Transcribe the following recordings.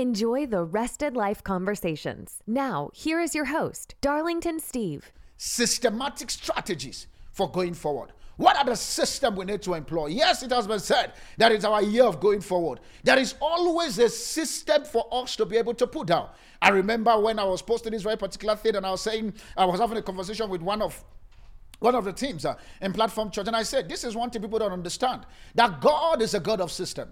Enjoy the rested life conversations. Now, here is your host, Darlington Steve. Systematic strategies for going forward. What are the systems we need to employ? Yes, it has been said that it's our year of going forward. There is always a system for us to be able to put down. I remember when I was posting this very particular thing and I was saying, I was having a conversation with one of one of the teams uh, in platform church and i said this is one thing people don't understand that god is a god of system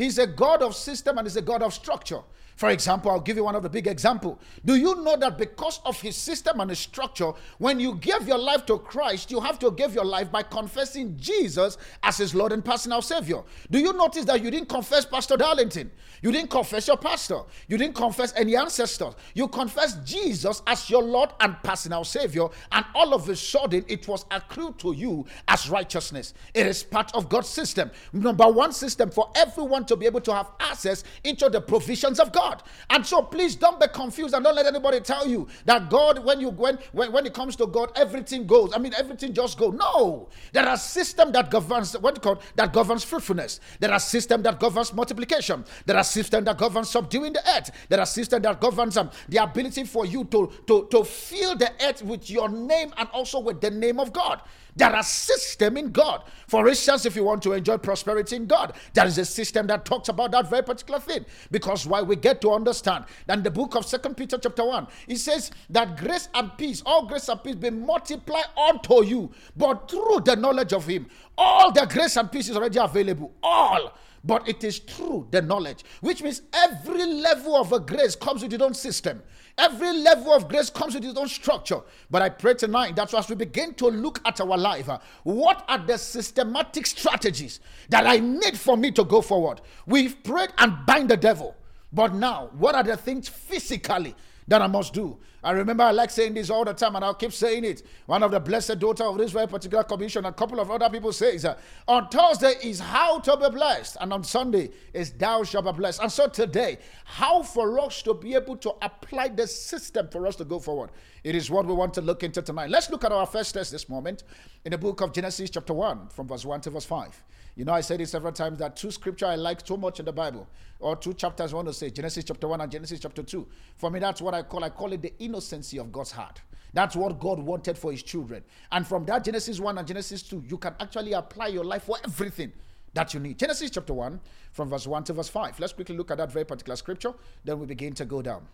He's a God of system and he's a God of structure. For example, I'll give you one of the big example. Do you know that because of his system and his structure, when you give your life to Christ, you have to give your life by confessing Jesus as his Lord and personal Savior? Do you notice that you didn't confess Pastor Darlington? You didn't confess your pastor. You didn't confess any ancestors. You confessed Jesus as your Lord and personal Savior, and all of a sudden it was accrued to you as righteousness. It is part of God's system. Number one system for everyone to be able to have access into the provisions of God. God. And so please don't be confused and don't let anybody tell you that God, when you when when, when it comes to God, everything goes. I mean, everything just goes. No. There are system that governs what called that governs fruitfulness. There are system that governs multiplication. There are system that governs subduing the earth. There are system that governs um, the ability for you to, to, to fill the earth with your name and also with the name of God. There are system in God. For instance, if you want to enjoy prosperity in God, there is a system that talks about that very particular thing. Because why we get to understand that the book of Second Peter chapter 1, it says that grace and peace, all grace and peace be multiplied unto you, but through the knowledge of him. All the grace and peace is already available. All but it is true the knowledge which means every level of a grace comes with its own system every level of grace comes with its own structure. But i pray tonight that as we begin to look at our life uh, what are the systematic strategies that i need for me to go forward? We've prayed and bind the devil. But now what are the things physically that I must do. I remember I like saying this all the time, and I'll keep saying it. One of the blessed daughter of this very particular commission, a couple of other people says, uh, on Thursday is how to be blessed, and on Sunday is thou shalt be blessed. And so today, how for us to be able to apply the system for us to go forward. It is what we want to look into tonight. Let's look at our first test this moment in the book of Genesis, chapter 1, from verse 1 to verse 5. You know, I said it several times that two scripture I like so much in the Bible, or two chapters I want to say, Genesis chapter 1 and Genesis chapter 2. For me, that's what I call, I call it the innocency of God's heart. That's what God wanted for his children. And from that Genesis 1 and Genesis 2, you can actually apply your life for everything that you need. Genesis chapter 1, from verse 1 to verse 5. Let's quickly look at that very particular scripture, then we begin to go down.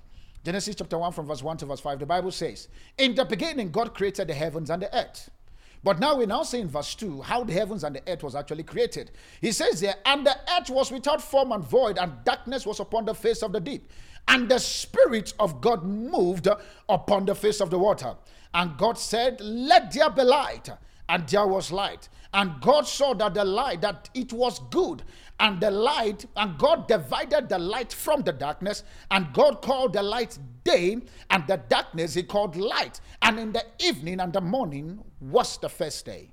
Genesis chapter 1, from verse 1 to verse 5, the Bible says, In the beginning, God created the heavens and the earth. But now we now see in verse 2 how the heavens and the earth was actually created. He says there, and the earth was without form and void, and darkness was upon the face of the deep. And the Spirit of God moved upon the face of the water. And God said, Let there be light. And there was light. And God saw that the light, that it was good. And the light, and God divided the light from the darkness. And God called the light day, and the darkness he called light. And in the evening and the morning was the first day.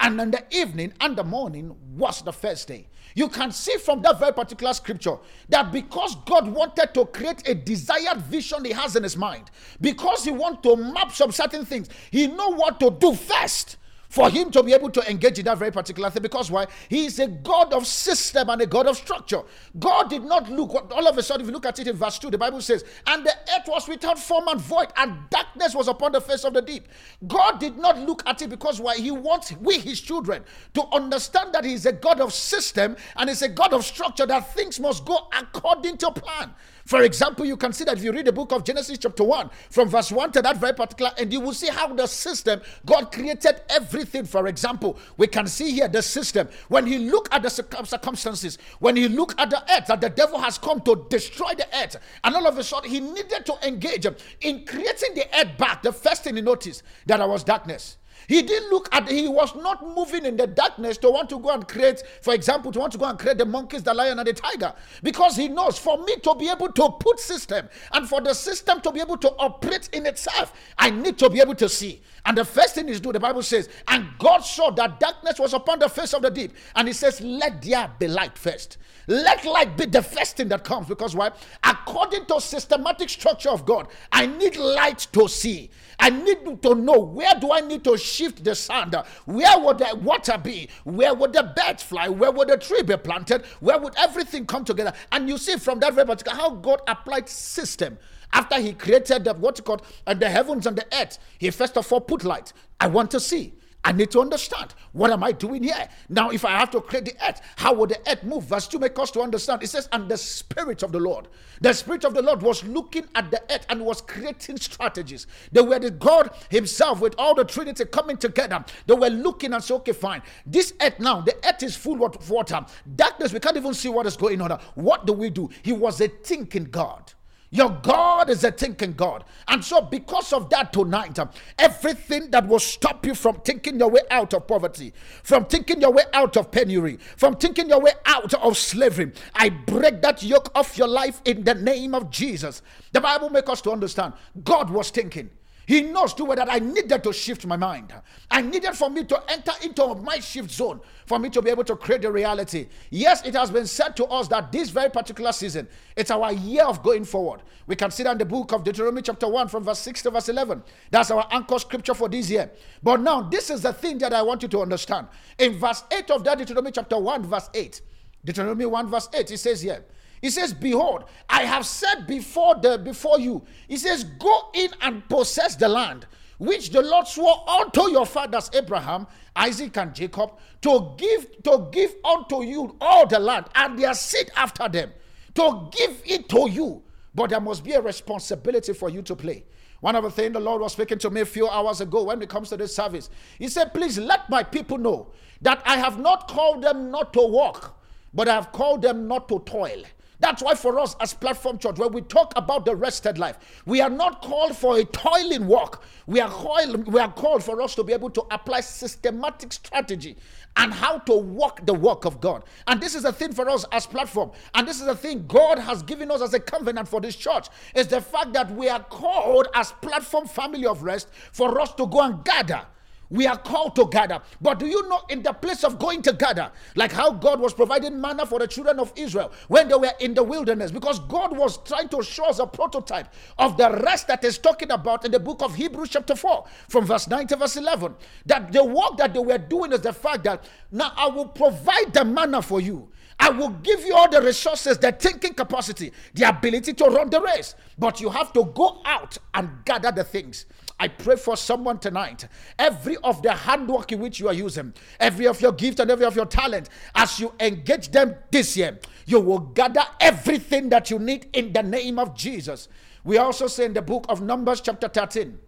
And in the evening and the morning was the first day. You can see from that very particular scripture that because God wanted to create a desired vision he has in his mind, because he wants to map some certain things, he know what to do first for him to be able to engage in that very particular thing. Because why? He is a God of system and a God of structure. God did not look, all of a sudden, if you look at it in verse 2, the Bible says, And the earth was without form and void, and darkness was upon the face of the deep. God did not look at it because why? He wants we, his children, to understand that he is a God of system and is a God of structure, that things must go according to plan. For example, you can see that if you read the book of Genesis, chapter 1, from verse 1 to that very particular, and you will see how the system, God created everything. For example, we can see here the system. When he looked at the circumstances, when he looked at the earth, that the devil has come to destroy the earth, and all of a sudden he needed to engage in creating the earth back. The first thing he noticed that there was darkness. He didn't look at, he was not moving in the darkness to want to go and create, for example, to want to go and create the monkeys, the lion, and the tiger. Because he knows for me to be able to put system and for the system to be able to operate in itself, I need to be able to see. And the first thing is do, the Bible says, and God saw that darkness was upon the face of the deep. And he says, Let there be light first. Let light be the first thing that comes. Because why? According to systematic structure of God, I need light to see. I need to know where do I need to shift the sand? Where would the water be? Where would the birds fly? Where would the tree be planted? Where would everything come together? And you see from that very particular how God applied system after he created the, what you call uh, the heavens and the earth, he first of all put light. I want to see. I need to understand what am I doing here? Now, if I have to create the earth, how would the earth move? Verse 2 make us to understand. It says, and the spirit of the Lord. The spirit of the Lord was looking at the earth and was creating strategies. They were the God Himself with all the Trinity coming together. They were looking and say, okay, fine. This earth now, the earth is full of water. Darkness, we can't even see what is going on. What do we do? He was a thinking God. Your God is a thinking God. And so, because of that, tonight, um, everything that will stop you from thinking your way out of poverty, from thinking your way out of penury, from thinking your way out of slavery, I break that yoke off your life in the name of Jesus. The Bible makes us to understand God was thinking. He knows too well that I needed to shift my mind. I needed for me to enter into my shift zone for me to be able to create the reality. Yes, it has been said to us that this very particular season, it's our year of going forward. We can see that in the book of Deuteronomy, chapter 1, from verse 6 to verse 11. That's our anchor scripture for this year. But now, this is the thing that I want you to understand. In verse 8 of that Deuteronomy, chapter 1, verse 8, Deuteronomy 1, verse 8, it says here, he says, Behold, I have said before the before you. He says, Go in and possess the land which the Lord swore unto your fathers Abraham, Isaac, and Jacob, to give to give unto you all the land and their seed after them, to give it to you. But there must be a responsibility for you to play. One of the things the Lord was speaking to me a few hours ago when it comes to this service, He said, Please let my people know that I have not called them not to walk, but I have called them not to toil. That's why for us as Platform Church, when we talk about the rested life, we are not called for a toiling walk. We are called, we are called for us to be able to apply systematic strategy and how to walk the work of God. And this is a thing for us as platform. And this is a thing God has given us as a covenant for this church. Is the fact that we are called as platform family of rest for us to go and gather we are called to gather. But do you know, in the place of going to gather, like how God was providing manna for the children of Israel when they were in the wilderness, because God was trying to show us a prototype of the rest that is talking about in the book of Hebrews, chapter 4, from verse 9 to verse 11. That the work that they were doing is the fact that now I will provide the manna for you. I will give you all the resources, the thinking capacity, the ability to run the race. But you have to go out and gather the things. I pray for someone tonight. Every of the handwork in which you are using, every of your gift and every of your talent, as you engage them this year, you will gather everything that you need in the name of Jesus. We also say in the book of Numbers, chapter 13.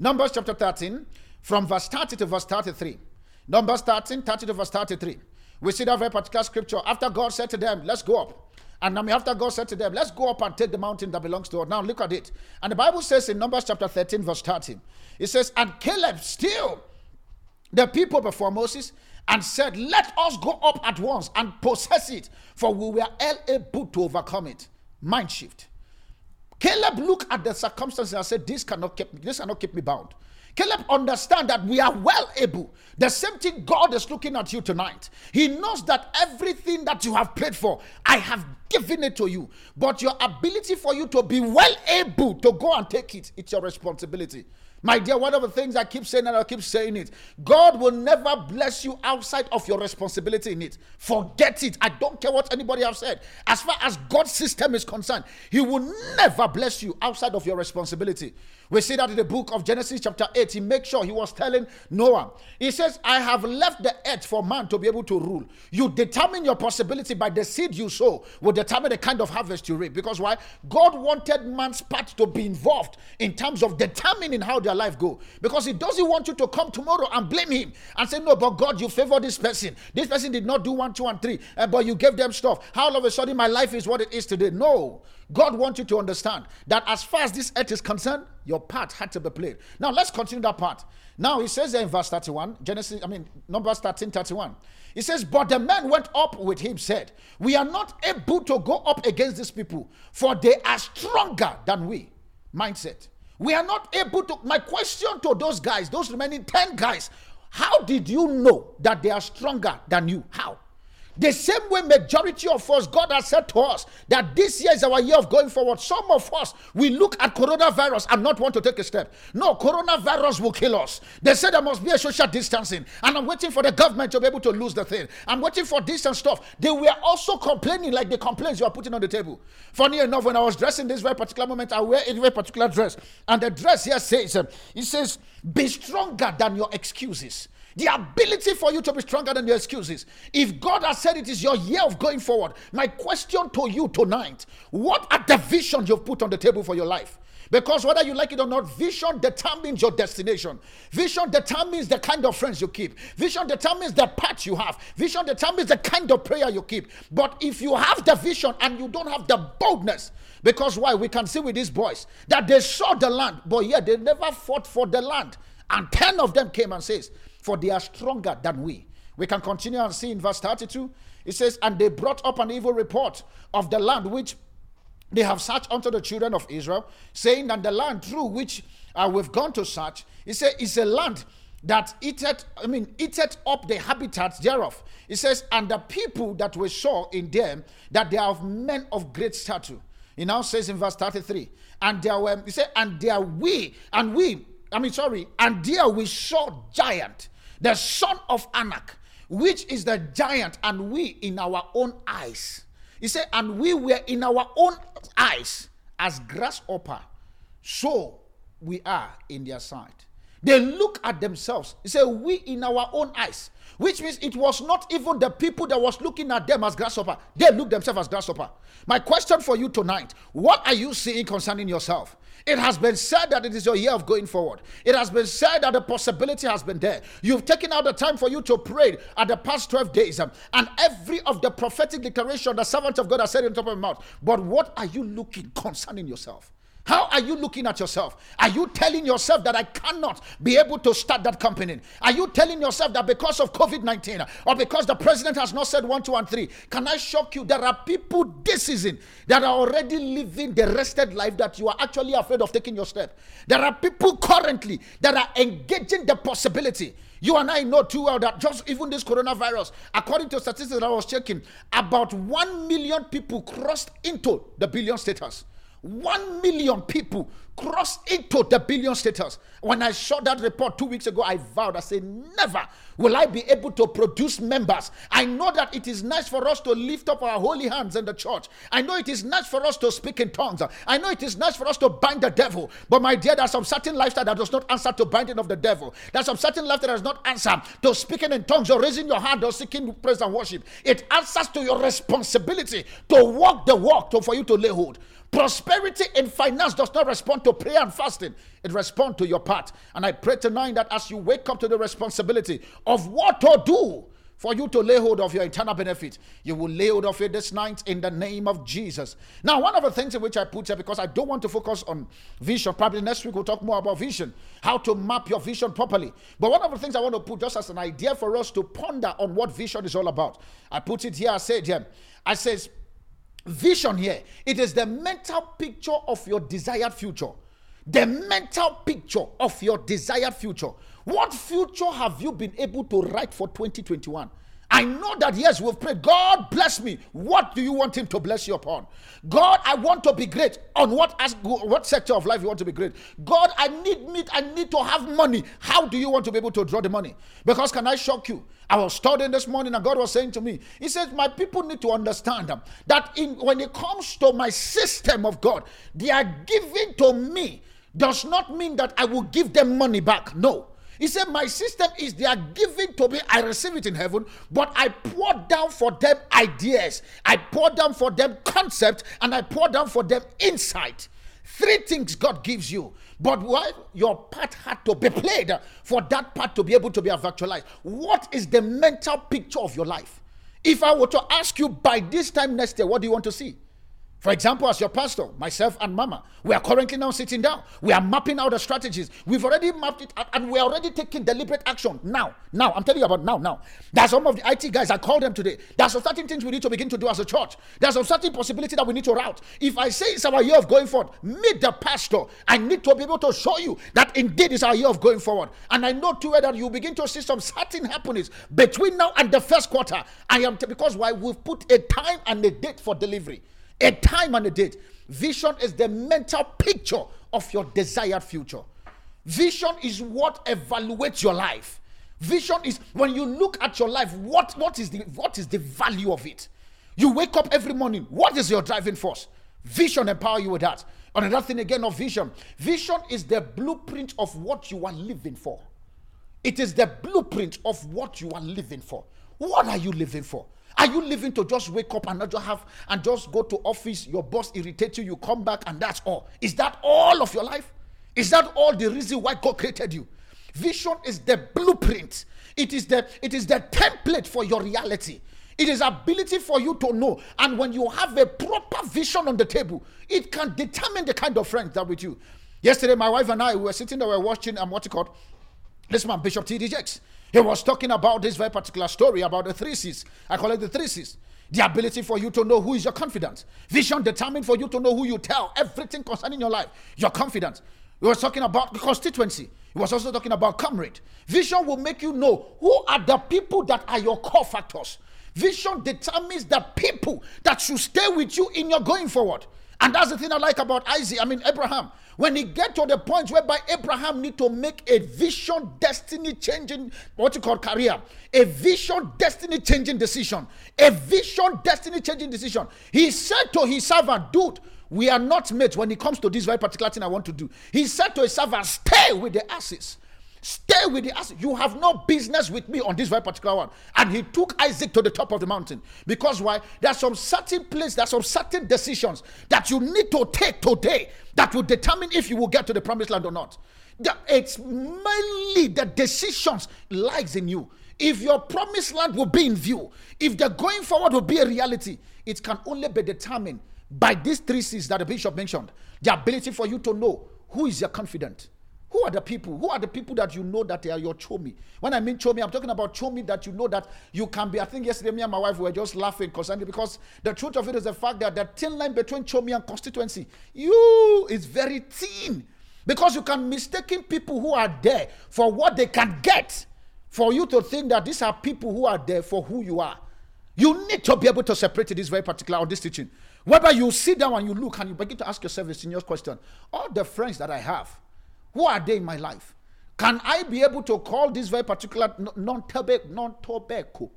Numbers, chapter 13, from verse 30 to verse 33. Numbers 13, 30 to verse 33. We see that very particular scripture. After God said to them, Let's go up. And I mean, after God said to them, Let's go up and take the mountain that belongs to us. Now look at it. And the Bible says in Numbers chapter 13, verse 13, it says, And Caleb still the people before Moses and said, Let us go up at once and possess it, for we were able to overcome it. Mind shift. Caleb looked at the circumstances and said, This cannot keep me, this cannot keep me bound. Caleb understand that we are well able. The same thing God is looking at you tonight. He knows that everything that you have prayed for, I have given it to you. But your ability for you to be well able to go and take it, it's your responsibility. My dear, one of the things I keep saying and I keep saying it God will never bless you outside of your responsibility in it. Forget it. I don't care what anybody have said. As far as God's system is concerned, He will never bless you outside of your responsibility. We see that in the book of Genesis, chapter 8. He makes sure he was telling Noah, He says, I have left the earth for man to be able to rule. You determine your possibility by the seed you sow, will determine the kind of harvest you reap. Because why? God wanted man's part to be involved in terms of determining how their life go. Because He doesn't want you to come tomorrow and blame Him and say, No, but God, you favor this person. This person did not do one, two, and three, uh, but you gave them stuff. How all of a sudden my life is what it is today? No. God wants you to understand that as far as this earth is concerned, your part had to be played. Now let's continue that part. Now he says there in verse 31, Genesis, I mean, Numbers 13, 31. He says, But the men went up with him, said, We are not able to go up against these people, for they are stronger than we. Mindset. We are not able to. My question to those guys, those remaining 10 guys, how did you know that they are stronger than you? How? The same way, majority of us, God has said to us that this year is our year of going forward. Some of us, we look at coronavirus and not want to take a step. No, coronavirus will kill us. They said there must be a social distancing, and I'm waiting for the government to be able to lose the thing. I'm waiting for this and stuff. They were also complaining like the complaints you are putting on the table. Funny enough, when I was dressing this very particular moment, I wear a very particular dress, and the dress here says, um, it says, "Be stronger than your excuses." The ability for you to be stronger than your excuses. If God has said it is your year of going forward, my question to you tonight what are the visions you've put on the table for your life? Because whether you like it or not, vision determines your destination. Vision determines the kind of friends you keep. Vision determines the path you have. Vision determines the kind of prayer you keep. But if you have the vision and you don't have the boldness, because why? We can see with these boys that they saw the land, but yet they never fought for the land. And 10 of them came and says, for they are stronger than we. We can continue and see in verse 32. It says, And they brought up an evil report of the land which they have searched unto the children of Israel, saying that the land through which uh, we've gone to search, says, is a land that eateth, I mean, eateth up the habitats thereof. It says, and the people that we saw in them, that they are men of great stature. It now says in verse 33, and there were, he said, and there we, and we, I mean, sorry, and there we saw giant the son of Anak, which is the giant, and we in our own eyes. He said, and we were in our own eyes as grasshopper, so we are in their sight. They look at themselves. He said, we in our own eyes. Which means it was not even the people that was looking at them as grasshopper. They looked themselves as grasshopper. My question for you tonight, what are you seeing concerning yourself? It has been said that it is your year of going forward. It has been said that the possibility has been there. You've taken out the time for you to pray at the past 12 days, um, and every of the prophetic declaration the servant of God has said in top of my mouth. But what are you looking concerning yourself? How are you looking at yourself? Are you telling yourself that I cannot be able to start that company? Are you telling yourself that because of COVID 19 or because the president has not said one, two, and three? Can I shock you? There are people this season that are already living the rested life that you are actually afraid of taking your step. There are people currently that are engaging the possibility. You and I know too well that just even this coronavirus, according to statistics that I was checking, about 1 million people crossed into the billion status. 1 million people crossed into the billion status. When I saw that report two weeks ago, I vowed, I said, never will I be able to produce members. I know that it is nice for us to lift up our holy hands in the church. I know it is nice for us to speak in tongues. I know it is nice for us to bind the devil. But my dear, there's some certain lifestyle that does not answer to binding of the devil. There's some certain life that does not answer to speaking in tongues or raising your hand or seeking praise and worship. It answers to your responsibility to walk the walk to, for you to lay hold. Prosperity in finance does not respond to prayer and fasting, it responds to your part. And I pray tonight that as you wake up to the responsibility of what to do for you to lay hold of your eternal benefit, you will lay hold of it this night in the name of Jesus. Now, one of the things in which I put here, because I don't want to focus on vision, probably next week we'll talk more about vision, how to map your vision properly. But one of the things I want to put just as an idea for us to ponder on what vision is all about, I put it here, I said here, I says, Vision here, it is the mental picture of your desired future. The mental picture of your desired future. What future have you been able to write for 2021? I know that yes, we've prayed. God bless me. What do you want Him to bless you upon? God, I want to be great. On what as, what sector of life you want to be great? God, I need meat. I need to have money. How do you want to be able to draw the money? Because can I shock you? I was studying this morning and God was saying to me, He says, My people need to understand that in when it comes to my system of God, they are giving to me does not mean that I will give them money back. No. He said, My system is they are giving to me, I receive it in heaven, but I pour down for them ideas, I pour down for them concept, and I pour down for them insight. Three things God gives you. But why your part had to be played for that part to be able to be actualized. What is the mental picture of your life? If I were to ask you by this time next year, what do you want to see? For example, as your pastor, myself and Mama, we are currently now sitting down. We are mapping out the strategies. We've already mapped it out and we are already taking deliberate action now. Now, I'm telling you about now. Now, there's some of the IT guys. I called them today. There's some certain things we need to begin to do as a church. There's some certain possibility that we need to route. If I say it's our year of going forward, meet the pastor. I need to be able to show you that indeed it's our year of going forward. And I know too that you begin to see some certain happenings between now and the first quarter. I am t- because why we've put a time and a date for delivery a time and a date. Vision is the mental picture of your desired future. Vision is what evaluates your life. Vision is when you look at your life, what, what, is the, what is the value of it? You wake up every morning, what is your driving force? Vision empower you with that. Another thing again of vision. Vision is the blueprint of what you are living for. It is the blueprint of what you are living for. What are you living for? Are you living to just wake up and not just have and just go to office? Your boss irritates you, you come back, and that's all. Is that all of your life? Is that all the reason why God created you? Vision is the blueprint. It is the it is the template for your reality. It is ability for you to know. And when you have a proper vision on the table, it can determine the kind of friends that with you. Yesterday, my wife and I we were sitting there, we were watching um, what's it called? This man, Bishop T.D. Jakes. He was talking about this very particular story about the three C's. I call it the three C's. The ability for you to know who is your confidant. Vision determined for you to know who you tell everything concerning your life. Your confidence. He was talking about the constituency. He was also talking about comrade. Vision will make you know who are the people that are your core factors. Vision determines the people that should stay with you in your going forward. And that's the thing I like about Isaac, I mean Abraham. When he get to the point whereby Abraham need to make a vision, destiny changing, what you call career, a vision, destiny changing decision, a vision, destiny changing decision. He said to his servant, dude, we are not mates when it comes to this very particular thing I want to do. He said to his servant, stay with the asses. Stay with the. You have no business with me on this very particular one. And he took Isaac to the top of the mountain. Because why? There's some certain place, there's some certain decisions that you need to take today that will determine if you will get to the promised land or not. It's mainly the decisions lies in you. If your promised land will be in view, if the going forward will be a reality, it can only be determined by these three C's that the bishop mentioned. The ability for you to know who is your confidant who are the people? Who are the people that you know that they are your chomi? When I mean chomi, I'm talking about chomi that you know that you can be. I think yesterday me and my wife were just laughing concerning because the truth of it is the fact that the thin line between chomi and constituency, you is very thin. Because you can mistaken people who are there for what they can get for you to think that these are people who are there for who you are. You need to be able to separate this very particular on this teaching. Whether you sit down and you look and you begin to ask yourself a serious question. All the friends that I have, who are they in my life? Can I be able to call this very particular Nontobeko? Nontobeko.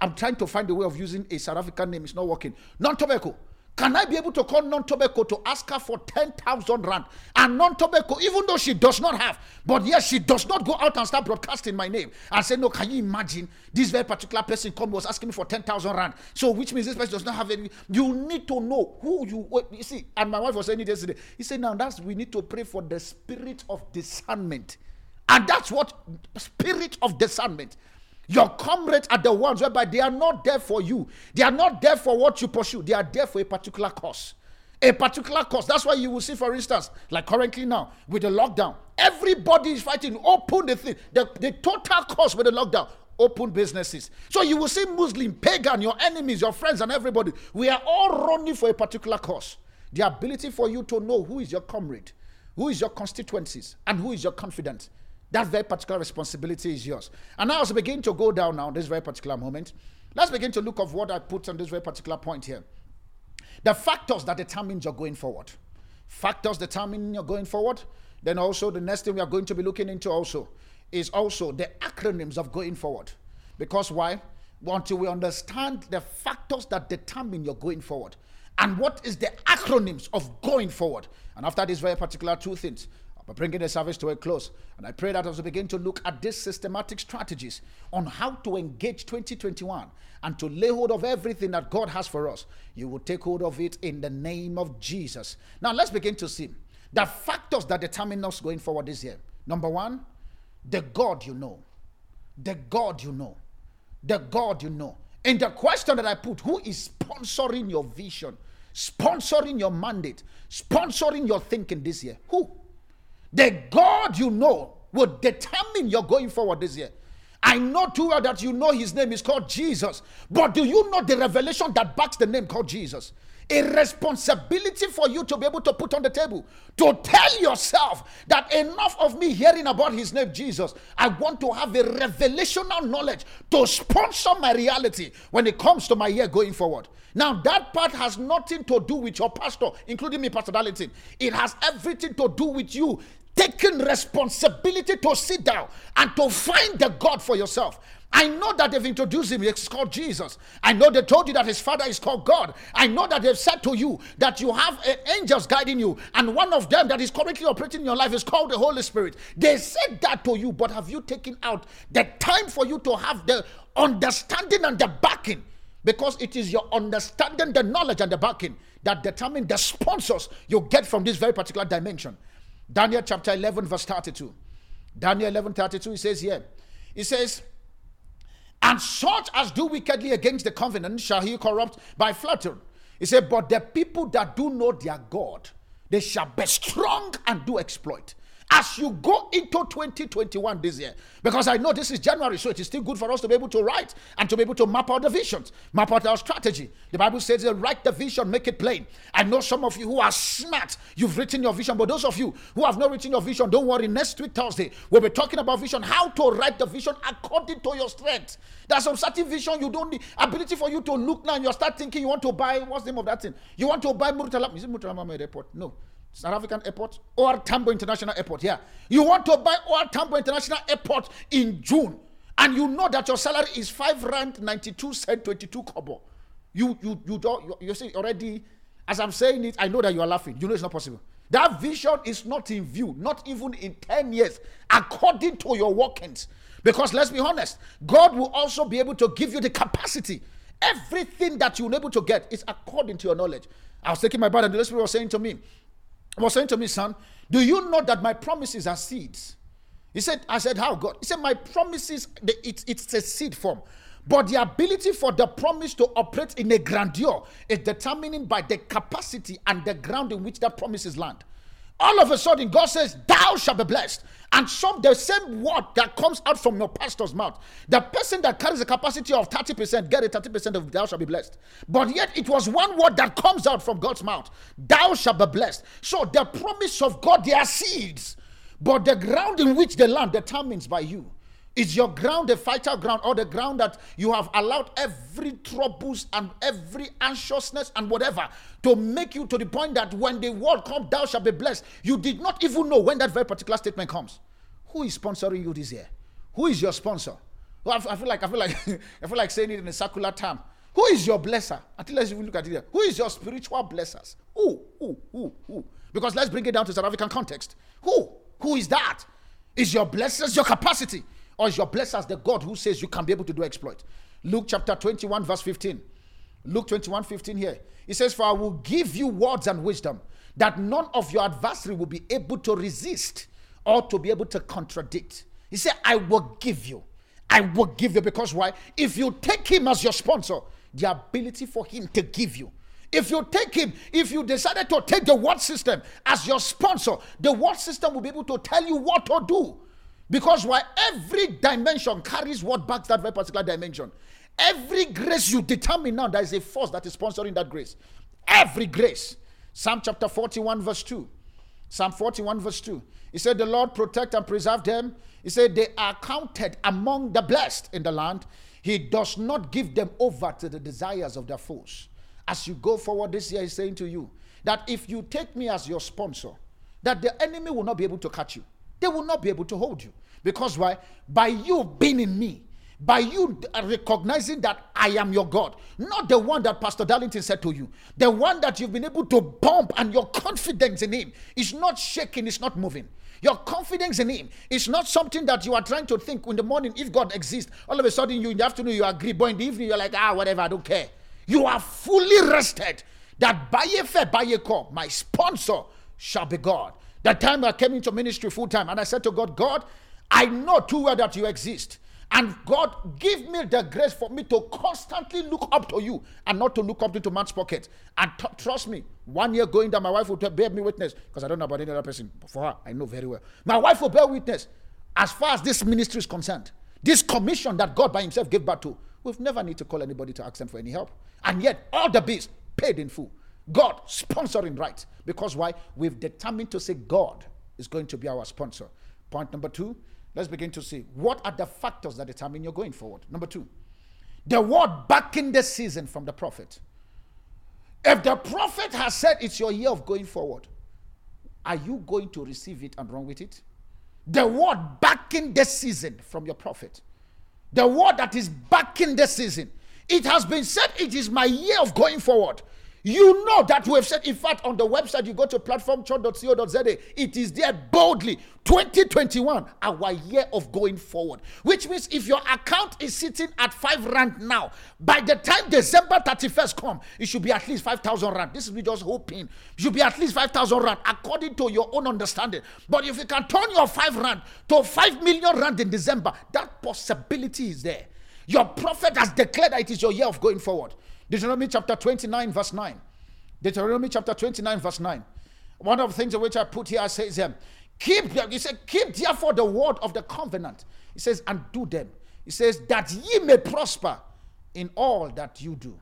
I'm trying to find a way of using a South African name. It's not working. Nontobeko. Can I be able to call Nontobeko to ask her for 10,000 rand? And Nontobeko, even though she does not have, but yes, she does not go out and start broadcasting my name and say, No, can you imagine this very particular person come was asking me for 10,000 rand? So, which means this person does not have any. You need to know who you, you see. And my wife was saying it yesterday. He said, Now that's we need to pray for the spirit of discernment. And that's what spirit of discernment. Your comrades are the ones whereby they are not there for you. They are not there for what you pursue. They are there for a particular cause. A particular cause. That's why you will see, for instance, like currently now with the lockdown, everybody is fighting. Open the thing. The, the total cause with the lockdown. Open businesses. So you will see Muslim, pagan, your enemies, your friends, and everybody. We are all running for a particular cause. The ability for you to know who is your comrade, who is your constituencies, and who is your confidant that very particular responsibility is yours. And now, as we begin to go down now, this very particular moment, let's begin to look of what I put on this very particular point here. The factors that determine your going forward. Factors determine your going forward. Then also the next thing we are going to be looking into also is also the acronyms of going forward. Because why? Until we understand the factors that determine your going forward and what is the acronyms of going forward. And after these very particular two things, but bringing the service to a close. And I pray that as we begin to look at these systematic strategies on how to engage 2021 and to lay hold of everything that God has for us, you will take hold of it in the name of Jesus. Now, let's begin to see the factors that determine us going forward this year. Number one, the God you know. The God you know. The God you know. And the question that I put, who is sponsoring your vision? sponsoring your mandate, sponsoring your thinking this year? Who? The God you know will determine your going forward this year. I know too well that you know his name is called Jesus, but do you know the revelation that backs the name called Jesus? a responsibility for you to be able to put on the table to tell yourself that enough of me hearing about his name Jesus i want to have a revelational knowledge to sponsor my reality when it comes to my year going forward now that part has nothing to do with your pastor including me pastor darlington it has everything to do with you taking responsibility to sit down and to find the god for yourself I know that they've introduced him. It's called Jesus. I know they told you that his father is called God. I know that they've said to you that you have uh, angels guiding you, and one of them that is currently operating in your life is called the Holy Spirit. They said that to you, but have you taken out the time for you to have the understanding and the backing? Because it is your understanding, the knowledge, and the backing that determine the sponsors you get from this very particular dimension. Daniel chapter 11, verse 32. Daniel 11, 32, he says here, he says, and such as do wickedly against the covenant shall he corrupt by flattery. He said, But the people that do know their God, they shall be strong and do exploit as you go into 2021 this year. Because I know this is January, so it is still good for us to be able to write and to be able to map out the visions, map out our strategy. The Bible says, write the vision, make it plain. I know some of you who are smart, you've written your vision, but those of you who have not written your vision, don't worry. Next week, Thursday, we'll be talking about vision, how to write the vision according to your strength. There's some certain vision you don't need, ability for you to look now and you start thinking you want to buy, what's the name of that thing? You want to buy Murtala, is it Murtala Airport? No. South African Airport OR Tambo International Airport. Yeah. You want to buy OR Tambo International Airport in June, and you know that your salary is five rand ninety two cent twenty two kobo. You you you don't you, you see already. As I'm saying it, I know that you are laughing. You know it's not possible. That vision is not in view, not even in 10 years, according to your workings. Because let's be honest, God will also be able to give you the capacity. Everything that you're able to get is according to your knowledge. I was taking my brother, and the Holy Spirit was saying to me, was saying to me, son, do you know that my promises are seeds? He said, I said, how God? He said, my promises, it's, a seed form. But the ability for the promise to operate in a grandeur is determined by the capacity and the ground in which that promises land all of a sudden God says, Thou shalt be blessed. And some the same word that comes out from your pastor's mouth. The person that carries a capacity of 30%, get a 30% of thou shalt be blessed. But yet it was one word that comes out from God's mouth. Thou shalt be blessed. So the promise of God, they are seeds. But the ground in which the land determines by you. Is your ground the vital ground or the ground that you have allowed every troubles and every anxiousness and whatever to make you to the point that when the word comes, thou shalt be blessed. You did not even know when that very particular statement comes. Who is sponsoring you this year? Who is your sponsor? Well, I feel like I feel like I feel like saying it in a circular term. Who is your blesser? Until let's even look at it here. Who is your spiritual blessers? Who? Who? Who? Who? Because let's bring it down to South African context. Who? Who is that? Is your blessers your capacity? Or is your blessers the God who says you can be able to do exploit? Luke chapter 21, verse 15. Luke 21, 15 here. He says, For I will give you words and wisdom that none of your adversary will be able to resist or to be able to contradict. He said, I will give you. I will give you because why? If you take him as your sponsor, the ability for him to give you. If you take him, if you decided to take the word system as your sponsor, the word system will be able to tell you what to do. Because why? Every dimension carries what backs that very particular dimension. Every grace you determine now, there is a force that is sponsoring that grace. Every grace. Psalm chapter 41, verse 2. Psalm 41, verse 2. He said, The Lord protect and preserve them. He said, They are counted among the blessed in the land. He does not give them over to the desires of their foes. As you go forward this year, he's saying to you that if you take me as your sponsor, that the enemy will not be able to catch you. They will not be able to hold you. Because why? By you being in me, by you recognizing that I am your God, not the one that Pastor Darlington said to you, the one that you've been able to bump and your confidence in Him is not shaking, it's not moving. Your confidence in Him is not something that you are trying to think in the morning if God exists. All of a sudden, you in the afternoon, you agree, but in the evening, you're like, ah, whatever, I don't care. You are fully rested that by fair, by call, my sponsor shall be God. That time I came into ministry full time and I said to God, God, I know too well that you exist. And God, give me the grace for me to constantly look up to you and not to look up into man's pocket. And t- trust me, one year going down, my wife will bear me witness because I don't know about any other person. For her, I know very well. My wife will bear witness as far as this ministry is concerned. This commission that God by Himself gave back to, we've never need to call anybody to ask them for any help. And yet, all the bills paid in full. God sponsoring right. Because why? We've determined to say God is going to be our sponsor. Point number two, let's begin to see what are the factors that determine you're going forward. Number two, the word back in the season from the prophet. If the prophet has said it's your year of going forward, are you going to receive it and run with it? The word back in the season from your prophet. The word that is back in the season. It has been said it is my year of going forward. You know that we have said, in fact, on the website, you go to platformchurch.co.za, it is there boldly 2021, our year of going forward. Which means if your account is sitting at 5 rand now, by the time December 31st come, it should be at least 5,000 rand. This is me just hoping. It should be at least 5,000 rand according to your own understanding. But if you can turn your 5 rand to 5 million rand in December, that possibility is there. Your prophet has declared that it is your year of going forward. Deuteronomy chapter 29, verse 9. Deuteronomy chapter 29, verse 9. One of the things which I put here says, um, keep, he said, keep therefore the word of the covenant. He says, and do them. He says, that ye may prosper in all that you do.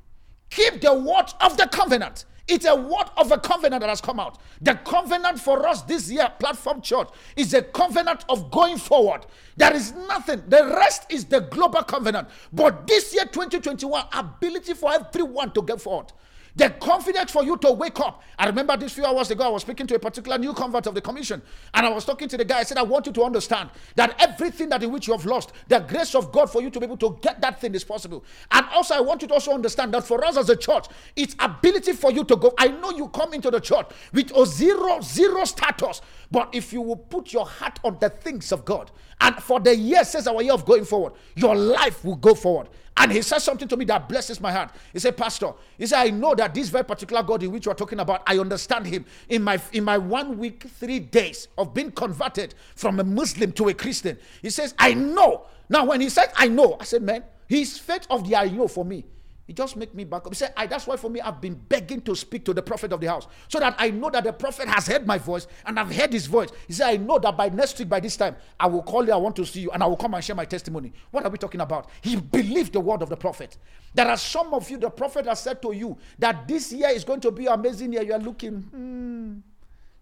Keep the word of the covenant. It's a word of a covenant that has come out. The covenant for us this year, Platform Church, is a covenant of going forward. There is nothing. The rest is the global covenant. But this year, 2021, ability for everyone to get forward. The confidence for you to wake up. I remember this few hours ago, I was speaking to a particular new convert of the commission, and I was talking to the guy. I said, I want you to understand that everything that in which you have lost, the grace of God for you to be able to get that thing is possible. And also, I want you to also understand that for us as a church, it's ability for you to go. I know you come into the church with a zero, zero status, but if you will put your heart on the things of God, and for the year says our year of going forward, your life will go forward. And he said something to me that blesses my heart. He said, Pastor, he said, I know that this very particular God in which you are talking about, I understand him. In my in my one week, three days of being converted from a Muslim to a Christian, he says, I know. Now, when he said, I know, I said, man, his faith of the I know for me it just make me back up. He said, I, that's why for me, I've been begging to speak to the prophet of the house so that I know that the prophet has heard my voice and I've heard his voice. He said, I know that by next week, by this time, I will call you. I want to see you and I will come and share my testimony. What are we talking about? He believed the word of the prophet. There are some of you, the prophet has said to you that this year is going to be amazing year. You are looking, hmm,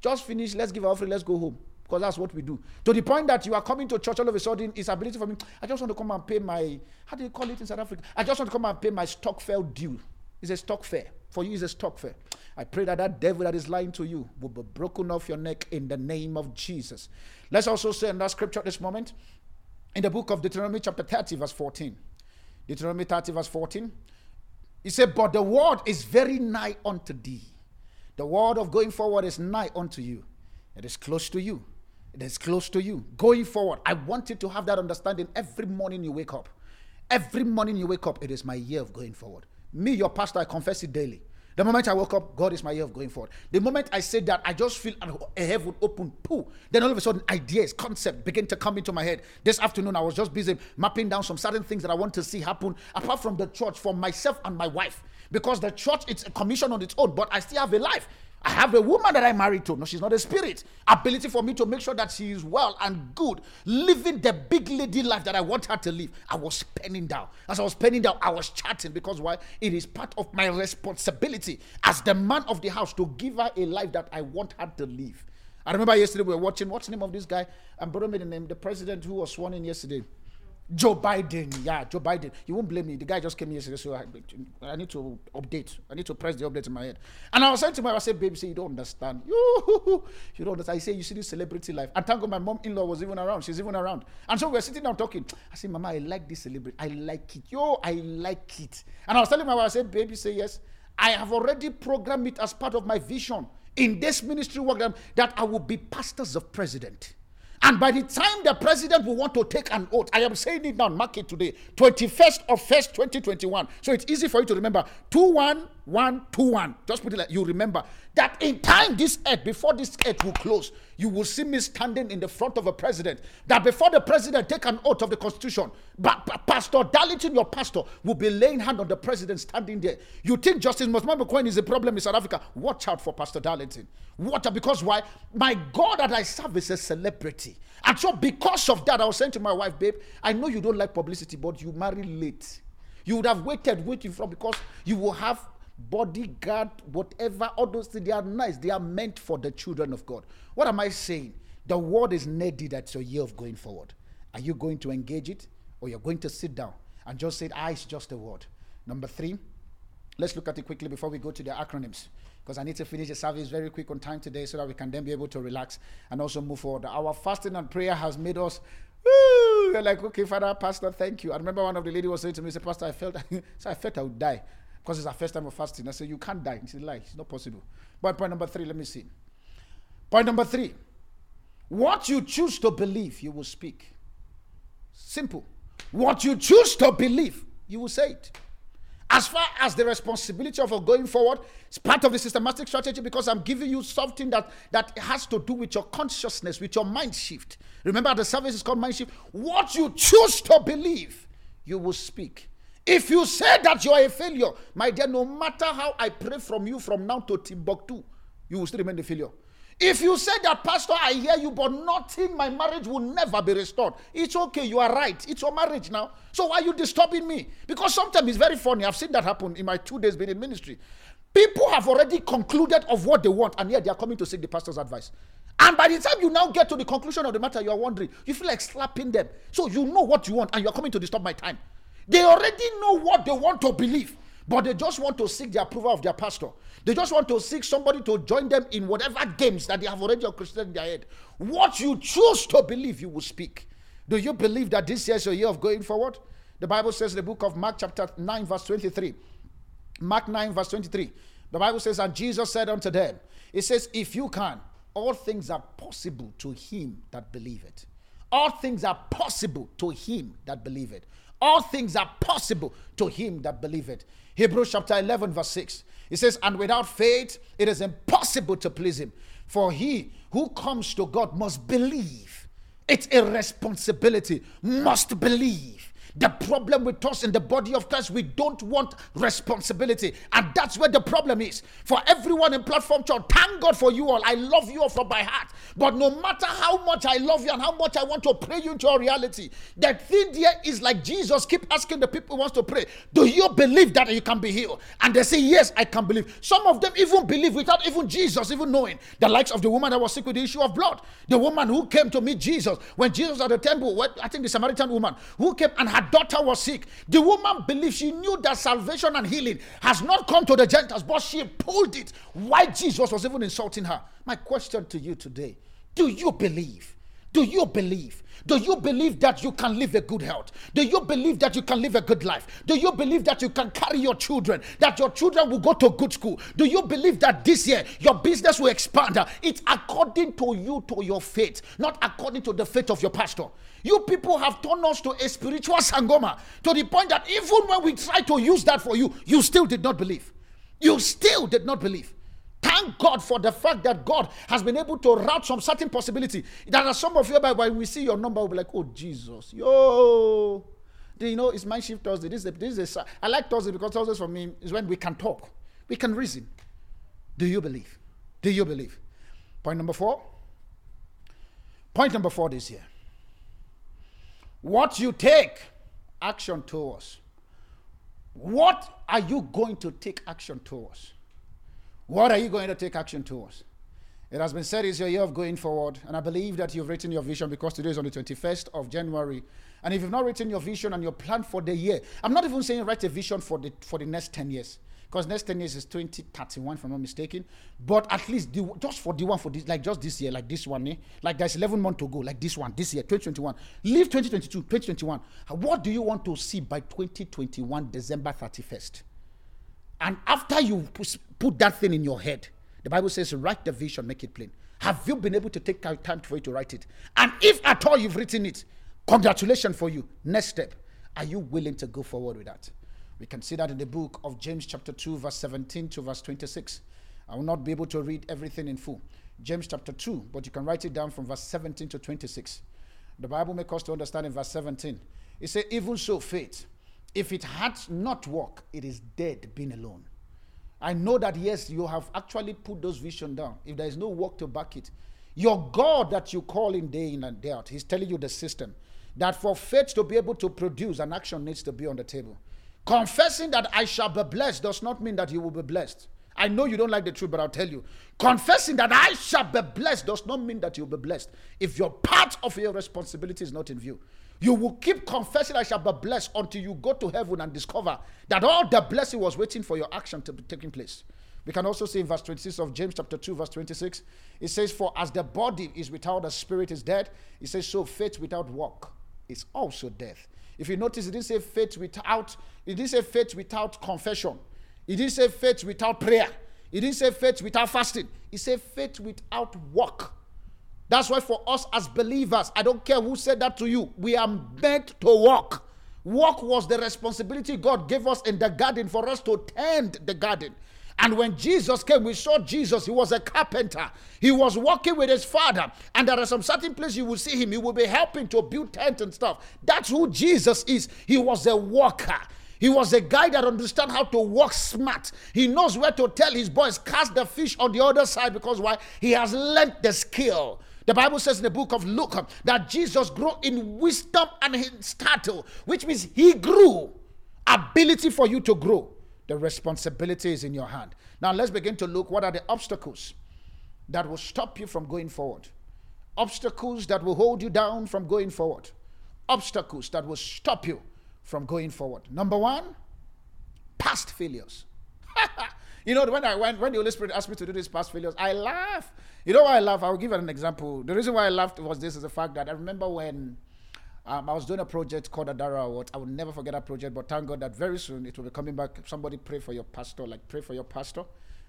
just finish. Let's give our offering. Let's go home because that's what we do. To the point that you are coming to church all of a sudden, it's ability for me. I just want to come and pay my, how do you call it in South Africa? I just want to come and pay my Stokvel due. It's a stokvel. For you, it's a stokvel. I pray that that devil that is lying to you will be broken off your neck in the name of Jesus. Let's also say in that scripture at this moment, in the book of Deuteronomy, chapter 30, verse 14. Deuteronomy 30, verse 14. He said, But the word is very nigh unto thee. The word of going forward is nigh unto you. It is close to you. Is close to you. Going forward, I want you to have that understanding every morning you wake up. Every morning you wake up, it is my year of going forward. Me, your pastor, I confess it daily. The moment I woke up, God is my year of going forward. The moment I say that, I just feel a heaven open. Pooh. Then all of a sudden, ideas, concepts begin to come into my head. This afternoon, I was just busy mapping down some certain things that I want to see happen apart from the church for myself and my wife. Because the church, it's a commission on its own, but I still have a life. I have a woman that I married to. No, she's not a spirit. Ability for me to make sure that she is well and good, living the big lady life that I want her to live. I was penning down. As I was penning down, I was chatting because why? It is part of my responsibility as the man of the house to give her a life that I want her to live. I remember yesterday we were watching. What's the name of this guy? I'm borrowing the name. The president who was sworn in yesterday. Joe Biden, yeah, Joe Biden. You won't blame me. The guy just came yesterday, so I, I, need to update. I need to press the update in my head. And I was saying to my, I said, baby, say you don't understand. You, don't understand. I say you see this celebrity life. And thank God my mom-in-law was even around. She's even around. And so we are sitting down talking. I said, Mama, I like this celebrity. I like it. Yo, I like it. And I was telling my wife, I said, baby, say yes. I have already programmed it as part of my vision in this ministry work that I will be pastors of president. And by the time the president will want to take an oath, I am saying it now, mark it today, 21st of 1st, 2021. So it's easy for you to remember 2 1 one, two, one. Just put it like you remember that in time this earth, before this earth will close, you will see me standing in the front of a president. That before the president take an oath of the constitution, but Pastor Darlington, your pastor, will be laying hand on the president standing there. You think Justice Mosman Coin is a problem in South Africa? Watch out for Pastor Darlington. What? Because why? My God that I serve is a celebrity. And so because of that, I was saying to my wife, babe, I know you don't like publicity, but you marry late. You would have waited, waiting for because you will have bodyguard, whatever, all those things. They are nice. They are meant for the children of God. What am I saying? The word is needed at your year of going forward. Are you going to engage it or you're going to sit down and just say, ah, it's just a word? Number three, let's look at it quickly before we go to the acronyms because I need to finish the service very quick on time today so that we can then be able to relax and also move forward. Our fasting and prayer has made us we're like, okay, Father, Pastor, thank you. I remember one of the lady was saying to me, Pastor, I felt, so I felt I would die because it's our first time of fasting. I said, you can't die. He said, lie, it's not possible. But point number three, let me see. Point number three, what you choose to believe, you will speak. Simple. What you choose to believe, you will say it. As far as the responsibility of going forward, it's part of the systematic strategy because I'm giving you something that, that has to do with your consciousness, with your mind shift. Remember, the service is called mind shift. What you choose to believe, you will speak. If you say that you are a failure, my dear, no matter how I pray from you from now to Timbuktu, you will still remain a failure. If you say that, Pastor, I hear you, but nothing, my marriage will never be restored. It's okay, you are right. It's your marriage now. So why are you disturbing me? Because sometimes it's very funny. I've seen that happen in my two days being in ministry. People have already concluded of what they want, and yet they are coming to seek the pastor's advice. And by the time you now get to the conclusion of the matter, you are wondering, you feel like slapping them. So you know what you want, and you are coming to disturb my time. They already know what they want to believe, but they just want to seek the approval of their pastor. They just want to seek somebody to join them in whatever games that they have already orchestrated in their head. What you choose to believe, you will speak. Do you believe that this year is your year of going forward? The Bible says in the book of Mark, chapter 9, verse 23. Mark 9, verse 23. The Bible says, And Jesus said unto them, It says, If you can, all things are possible to him that believeth. All things are possible to him that believeth. All things are possible to him that believeth. Hebrews chapter 11, verse 6. It says, And without faith, it is impossible to please him. For he who comes to God must believe. It's a responsibility, must believe the problem with us in the body of Christ, we don't want responsibility. And that's where the problem is. For everyone in Platform Church, thank God for you all. I love you all from my heart. But no matter how much I love you and how much I want to pray you into your reality, the thing there is like Jesus keep asking the people who wants to pray, do you believe that you can be healed? And they say, yes, I can believe. Some of them even believe without even Jesus even knowing. The likes of the woman that was sick with the issue of blood. The woman who came to meet Jesus when Jesus at the temple, I think the Samaritan woman who came and had daughter was sick. The woman believed she knew that salvation and healing has not come to the Gentiles, but she pulled it. Why Jesus was even insulting her? My question to you today do you believe? Do you believe? Do you believe that you can live a good health? Do you believe that you can live a good life? Do you believe that you can carry your children? That your children will go to good school? Do you believe that this year your business will expand? It's according to you, to your faith, not according to the faith of your pastor. You people have turned us to a spiritual sangoma to the point that even when we try to use that for you, you still did not believe. You still did not believe. Thank God for the fact that God has been able to route some certain possibility. There are some of you, by when we see your number, we'll be like, oh, Jesus, yo. Do you know, it's my shift Thursday. This is, a, this is a, I like Thursday because Thursday for me is when we can talk. We can reason. Do you believe? Do you believe? Point number four. Point number four this year. What you take action towards. What are you going to take action towards? What are you going to take action towards? It has been said it's your year of going forward, and I believe that you've written your vision because today is on the 21st of January. And if you've not written your vision and your plan for the year, I'm not even saying write a vision for the for the next 10 years because next 10 years is 2031 if i'm not mistaken but at least the, just for the one for this like just this year like this one eh? like there's 11 months to go like this one this year 2021 leave 2022 2021 what do you want to see by 2021 december 31st and after you put that thing in your head the bible says write the vision make it plain have you been able to take time for you to write it and if at all you've written it congratulations for you next step are you willing to go forward with that We can see that in the book of James, chapter 2, verse 17 to verse 26. I will not be able to read everything in full. James chapter 2, but you can write it down from verse 17 to 26. The Bible makes us to understand in verse 17. It says, Even so, faith, if it had not worked, it is dead being alone. I know that, yes, you have actually put those vision down. If there is no work to back it, your God that you call in day in and day out, He's telling you the system that for faith to be able to produce, an action needs to be on the table. Confessing that I shall be blessed does not mean that you will be blessed. I know you don't like the truth, but I'll tell you. Confessing that I shall be blessed does not mean that you'll be blessed. If your part of your responsibility is not in view, you will keep confessing I shall be blessed until you go to heaven and discover that all the blessing was waiting for your action to be taking place. We can also see in verse 26 of James chapter 2, verse 26, it says, For as the body is without the spirit is dead, it says, so faith without work is also death. If you notice, it didn't say faith without, it didn't say faith without confession. It didn't say faith without prayer. It didn't say faith without fasting. It said faith without work. That's why for us as believers, I don't care who said that to you, we are meant to walk. Work was the responsibility God gave us in the garden for us to tend the garden. And when Jesus came, we saw Jesus. He was a carpenter. He was working with his father. And there are some certain places you will see him. He will be helping to build tents and stuff. That's who Jesus is. He was a worker. He was a guy that understand how to work smart. He knows where to tell his boys, cast the fish on the other side because why? He has learned the skill. The Bible says in the book of Luke that Jesus grew in wisdom and in stature, which means he grew. Ability for you to grow. The responsibility is in your hand. Now let's begin to look what are the obstacles that will stop you from going forward. Obstacles that will hold you down from going forward. Obstacles that will stop you from going forward. Number one, past failures. you know, when I went, when the Holy Spirit asked me to do these past failures, I laugh. You know why I laugh? I'll give an example. The reason why I laughed was this is the fact that I remember when um, I was doing a project called Adara Award. I will never forget that project, but thank God that very soon it will be coming back. Somebody pray for your pastor, like pray for your pastor.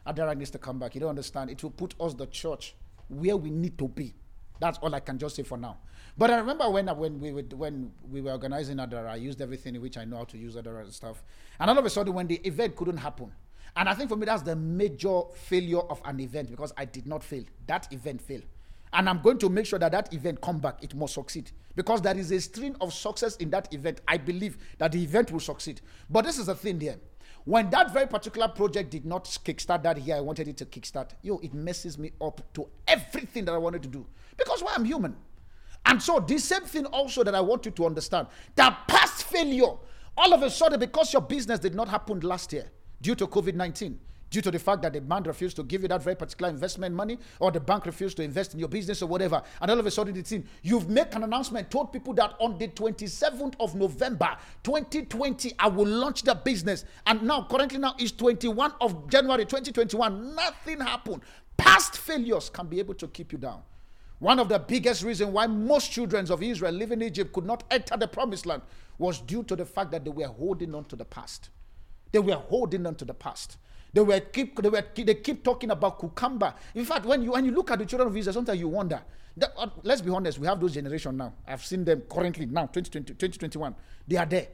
Adara needs to come back. You don't understand. It will put us, the church, where we need to be. That's all I can just say for now. But I remember when when we would, when we were organizing Adara, I used everything in which I know how to use Adara and stuff. And all of a sudden, when the event couldn't happen, and I think for me that's the major failure of an event because I did not fail. That event failed, and I'm going to make sure that that event come back. It must succeed because there is a string of success in that event. I believe that the event will succeed. But this is the thing there. When that very particular project did not kickstart that year, I wanted it to kickstart. Yo, it messes me up to everything that I wanted to do because why well, I'm human. And so, the same thing also that I want you to understand that past failure, all of a sudden, because your business did not happen last year due to COVID 19, due to the fact that the man refused to give you that very particular investment money, or the bank refused to invest in your business or whatever, and all of a sudden it's in, you've made an announcement, told people that on the 27th of November 2020, I will launch the business. And now, currently, now is 21 of January 2021. Nothing happened. Past failures can be able to keep you down. One of the biggest reasons why most children of Israel living in Egypt could not enter the promised land was due to the fact that they were holding on to the past. They were holding on to the past. They were keep they were they keep talking about cucumber. In fact, when you when you look at the children of Israel, sometimes you wonder. That, uh, let's be honest, we have those generation now. I've seen them currently now, 2020, 2021. They are there.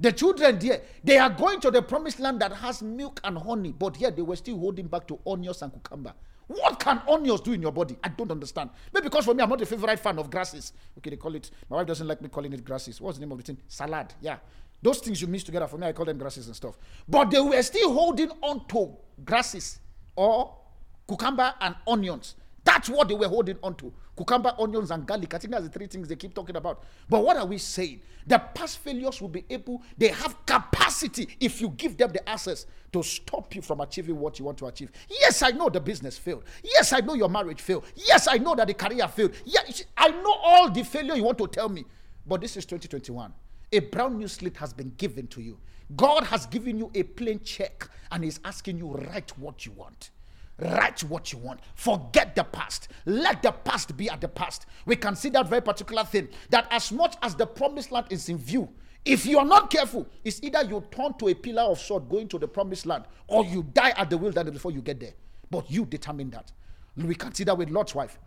The children there, they are going to the promised land that has milk and honey, but here they were still holding back to onions and cucumber. What can onions do in your body? I don't understand. Maybe because for me, I'm not a favorite fan of grasses. Okay, they call it, my wife doesn't like me calling it grasses. What's the name of the thing? Salad. Yeah. Those things you mix together, for me, I call them grasses and stuff. But they were still holding on to grasses or cucumber and onions. That's what they were holding on to. Cucumber, onions, and garlic. I think that's the three things they keep talking about. But what are we saying? The past failures will be able, they have capacity if you give them the access to stop you from achieving what you want to achieve. Yes, I know the business failed. Yes, I know your marriage failed. Yes, I know that the career failed. Yes, I know all the failure you want to tell me. But this is 2021. A brown new slate has been given to you. God has given you a plain check and He's asking you write what you want. Write what you want. Forget the past. Let the past be at the past. We can see that very particular thing that as much as the promised land is in view, if you are not careful, it's either you turn to a pillar of salt going to the promised land or you die at the wilderness before you get there. But you determine that. We can see that with Lot's wife.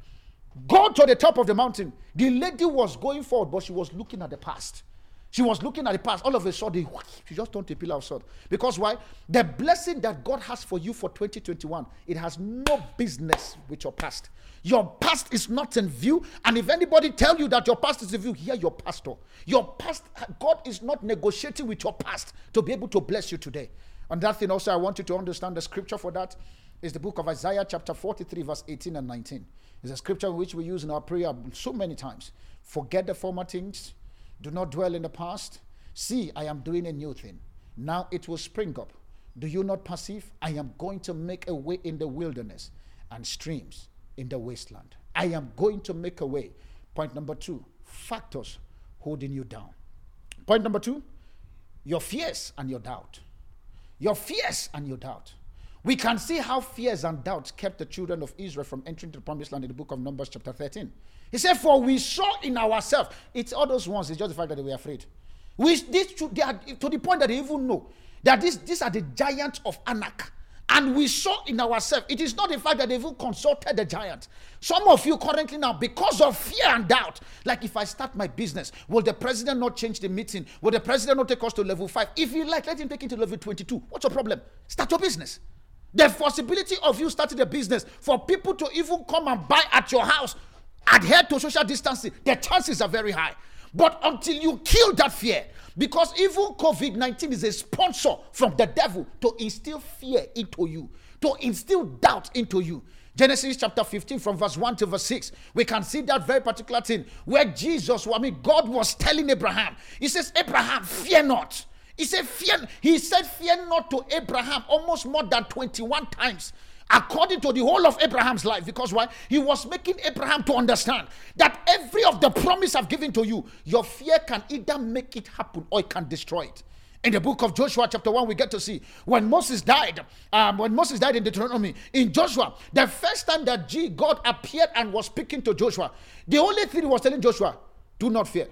Go to the top of the mountain. The lady was going forward, but she was looking at the past. She was looking at the past. All of a sudden, she just turned to a pillar of salt. Because why? The blessing that God has for you for 2021, it has no business with your past. Your past is not in view. And if anybody tell you that your past is in view, hear your pastor. Your past, God is not negotiating with your past to be able to bless you today. And that thing also, I want you to understand the scripture for that is the book of Isaiah, chapter 43, verse 18 and 19. It's a scripture which we use in our prayer so many times. Forget the former things, do not dwell in the past. See, I am doing a new thing. Now it will spring up. Do you not perceive? I am going to make a way in the wilderness and streams in the wasteland. I am going to make a way. Point number two factors holding you down. Point number two your fears and your doubt. Your fears and your doubt. We can see how fears and doubts kept the children of Israel from entering the promised land in the book of Numbers, chapter 13. He said, For we saw in ourselves, it's all those ones, it's just the fact that they were afraid. We, this, they are, to the point that they even know that this, these are the giants of Anak. And we saw in ourselves, it is not the fact that they even consulted the giant. Some of you currently now, because of fear and doubt, like if I start my business, will the president not change the meeting? Will the president not take us to level five? If you like, let him take it to level 22. What's your problem? Start your business. The possibility of you starting a business for people to even come and buy at your house, adhere to social distancing, the chances are very high. But until you kill that fear, because even COVID 19 is a sponsor from the devil to instill fear into you, to instill doubt into you. Genesis chapter 15, from verse 1 to verse 6, we can see that very particular thing where Jesus, I mean, God was telling Abraham, He says, Abraham, fear not. He said, Fear, he said, Fear not to Abraham almost more than 21 times according to the whole of Abraham's life. Because why? He was making Abraham to understand that every of the promise I've given to you, your fear can either make it happen or it can destroy it. In the book of Joshua, chapter 1, we get to see when Moses died, um, when Moses died in Deuteronomy, in Joshua, the first time that G, God appeared and was speaking to Joshua, the only thing he was telling Joshua, do not fear,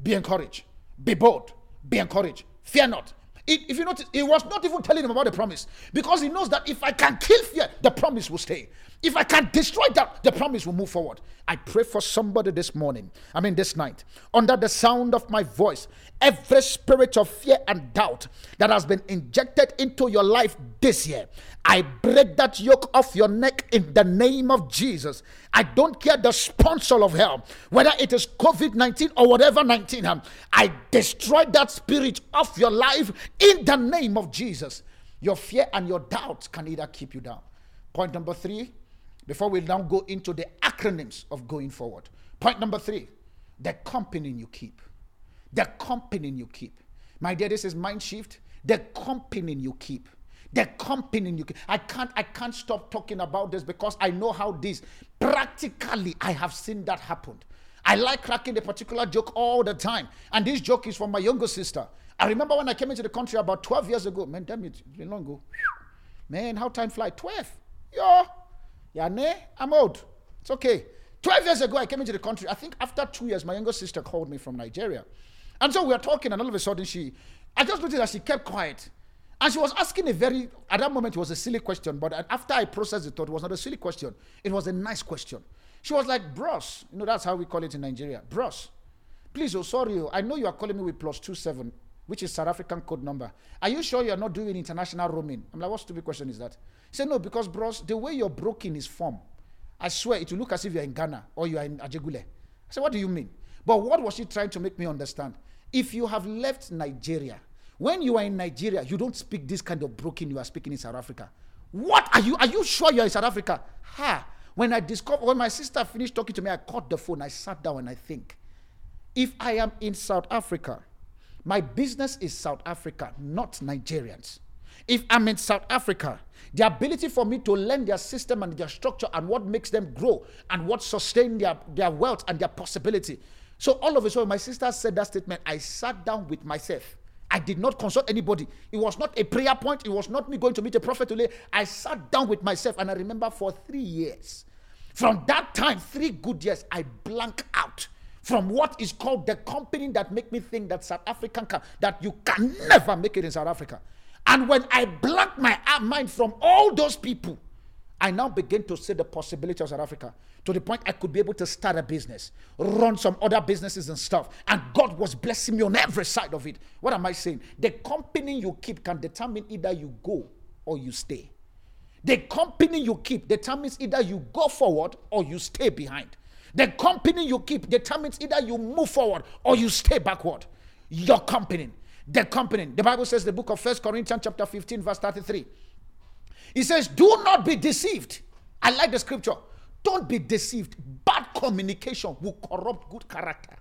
be encouraged, be bold, be encouraged. Fear not. It, if you notice, he was not even telling him about the promise because he knows that if I can kill fear, the promise will stay. If I can destroy that, the promise will move forward. I pray for somebody this morning, I mean this night, under the sound of my voice, every spirit of fear and doubt that has been injected into your life this year, I break that yoke off your neck in the name of Jesus. I don't care the sponsor of hell, whether it is COVID 19 or whatever 19, um, I destroy that spirit of your life in the name of Jesus. Your fear and your doubts can either keep you down. Point number three before we now go into the acronyms of going forward. Point number three the company you keep. The company you keep. My dear, this is mind shift. The company you keep. The company you keep. I can't I can't stop talking about this because I know how this practically I have seen that happen. I like cracking a particular joke all the time. And this joke is from my younger sister. I remember when I came into the country about 12 years ago. Man, damn it, long ago. Man, how time fly? 12. Yeah. Yeah, ne? I'm old. It's okay. 12 years ago, I came into the country. I think after two years, my younger sister called me from Nigeria. And so we were talking, and all of a sudden, she, I just noticed that she kept quiet. And she was asking a very, at that moment, it was a silly question, but after I processed the thought it was not a silly question. It was a nice question. She was like, bros, you know, that's how we call it in Nigeria. Bros, please, oh, sorry, oh, I know you are calling me with plus two seven, which is South African code number. Are you sure you're not doing international roaming? I'm like, what stupid question is that? He said, no, because bros, the way you're broken is form. I swear it will look as if you're in Ghana or you are in Ajegunle. I said, what do you mean? But what was she trying to make me understand? If you have left Nigeria, when you are in Nigeria, you don't speak this kind of broken you are speaking in South Africa. What are you? Are you sure you're in South Africa? Ha! When I discovered, when my sister finished talking to me, I caught the phone, I sat down and I think, if I am in South Africa, my business is South Africa, not Nigerians. If I'm in South Africa, the ability for me to learn their system and their structure and what makes them grow and what sustain their, their wealth and their possibility. So all of a sudden, my sister said that statement. I sat down with myself. I did not consult anybody. It was not a prayer point. It was not me going to meet a prophet today. I sat down with myself and I remember for three years. From that time, three good years, I blank out from what is called the company that make me think that South African can, that you can never make it in South Africa. And when I blank my uh, mind from all those people, I now begin to see the possibility of South Africa. to the point I could be able to start a business, run some other businesses and stuff. And God was blessing me on every side of it. What am I saying? The company you keep can determine either you go or you stay. The company you keep determines either you go forward or you stay behind. The company you keep determines either you move forward or you stay backward. Your company. The company. The Bible says the book of First Corinthians chapter 15 verse 33. It says, "Do not be deceived." I like the scripture. Don't be deceived. Bad communication will corrupt good character.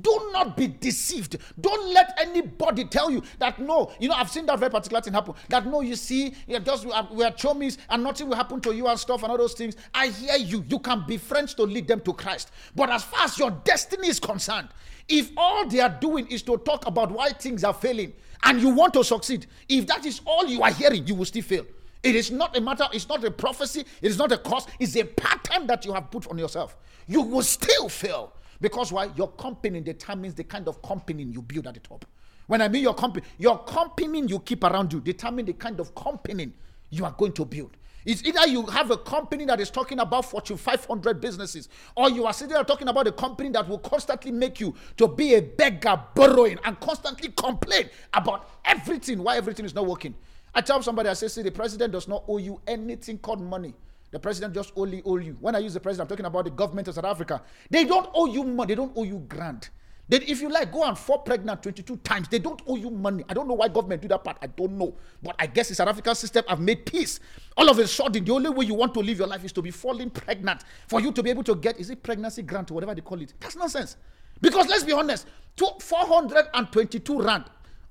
Do not be deceived. Don't let anybody tell you that no. You know, I've seen that very particular thing happen. That no, you see, you're just uh, we are, we are chomies and nothing will happen to you and stuff and all those things. I hear you. You can be friends to lead them to Christ. But as far as your destiny is concerned, if all they are doing is to talk about why things are failing and you want to succeed, if that is all you are hearing, you will still fail. It is not a matter, it's not a prophecy, it is not a cause, it's a pattern that you have put on yourself. You will still fail. Because why? Your company determines the kind of company you build at the top. When I mean your company, your company you keep around you determine the kind of company you are going to build. It's either you have a company that is talking about Fortune 500 businesses, or you are sitting there talking about a company that will constantly make you to be a beggar, borrowing, and constantly complain about everything, why everything is not working. I tell somebody, I say, see, the president does not owe you anything called money. The president just only owe you. When I use the president, I'm talking about the government of South Africa. They don't owe you money. They don't owe you grant. Then if you like, go and fall pregnant 22 times. They don't owe you money. I don't know why government do that part. I don't know. But I guess the South African system have made peace. All of a sudden, the only way you want to live your life is to be falling pregnant. For you to be able to get, is it pregnancy grant or whatever they call it? That's nonsense. Because let's be honest, 422 rand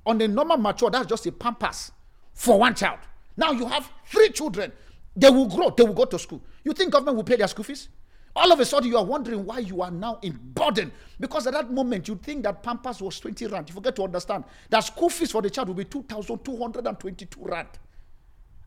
on a normal mature, that's just a Pampers for one child. Now you have three children. They will grow, they will go to school. You think government will pay their school fees? All of a sudden, you are wondering why you are now in burden. Because at that moment, you think that Pampers was 20 rand. You forget to understand that school fees for the child will be 2,222 rand.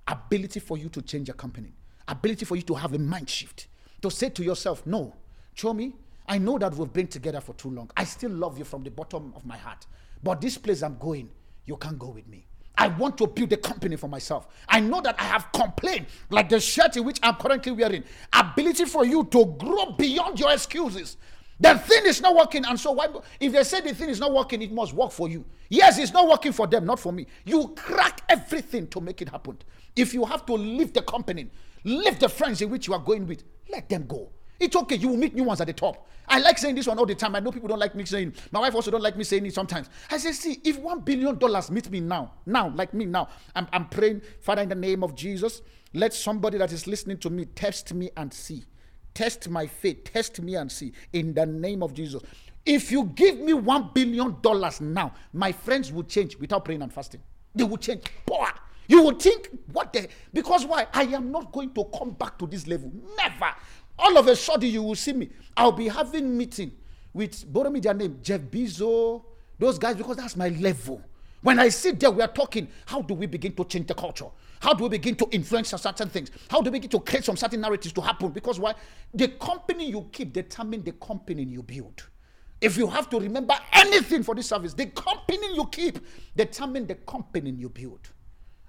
Ability for you to change your company. Ability for you to have a mind shift. To say to yourself, no, Chomi, I know that we've been together for too long. I still love you from the bottom of my heart. But this place I'm going, you can't go with me. I want to build a company for myself. I know that I have complained, like the shirt in which I'm currently wearing. Ability for you to grow beyond your excuses. The thing is not working, and so why? If they say the thing is not working, it must work for you. Yes, it's not working for them, not for me. You crack everything to make it happen. If you have to leave the company, leave the friends in which you are going with, let them go. It's okay. You will meet new ones at the top. I like saying this one all the time. I know people don't like me saying. My wife also don't like me saying it sometimes. I say, see, if one billion dollars meet me now, now, like me now, I'm, I'm praying, Father, in the name of Jesus, let somebody that is listening to me test me and see. Test my faith. Test me and see. In the name of Jesus. If you give me one billion dollars now, my friends will change without praying and fasting. They will change. Boy, you will think, what the? Because why? I am not going to come back to this level. Never. All of a sudden, you will see me. I'll be having meeting with, borrow me their name, Jeff Bezos, those guys, because that's my level. When I sit there, we are talking, how do we begin to change the culture? How do we begin to influence certain things? How do we begin to create some certain narratives to happen? Because why? The company you keep determine the company you build. If you have to remember anything for this service, the company you keep determine the company you build.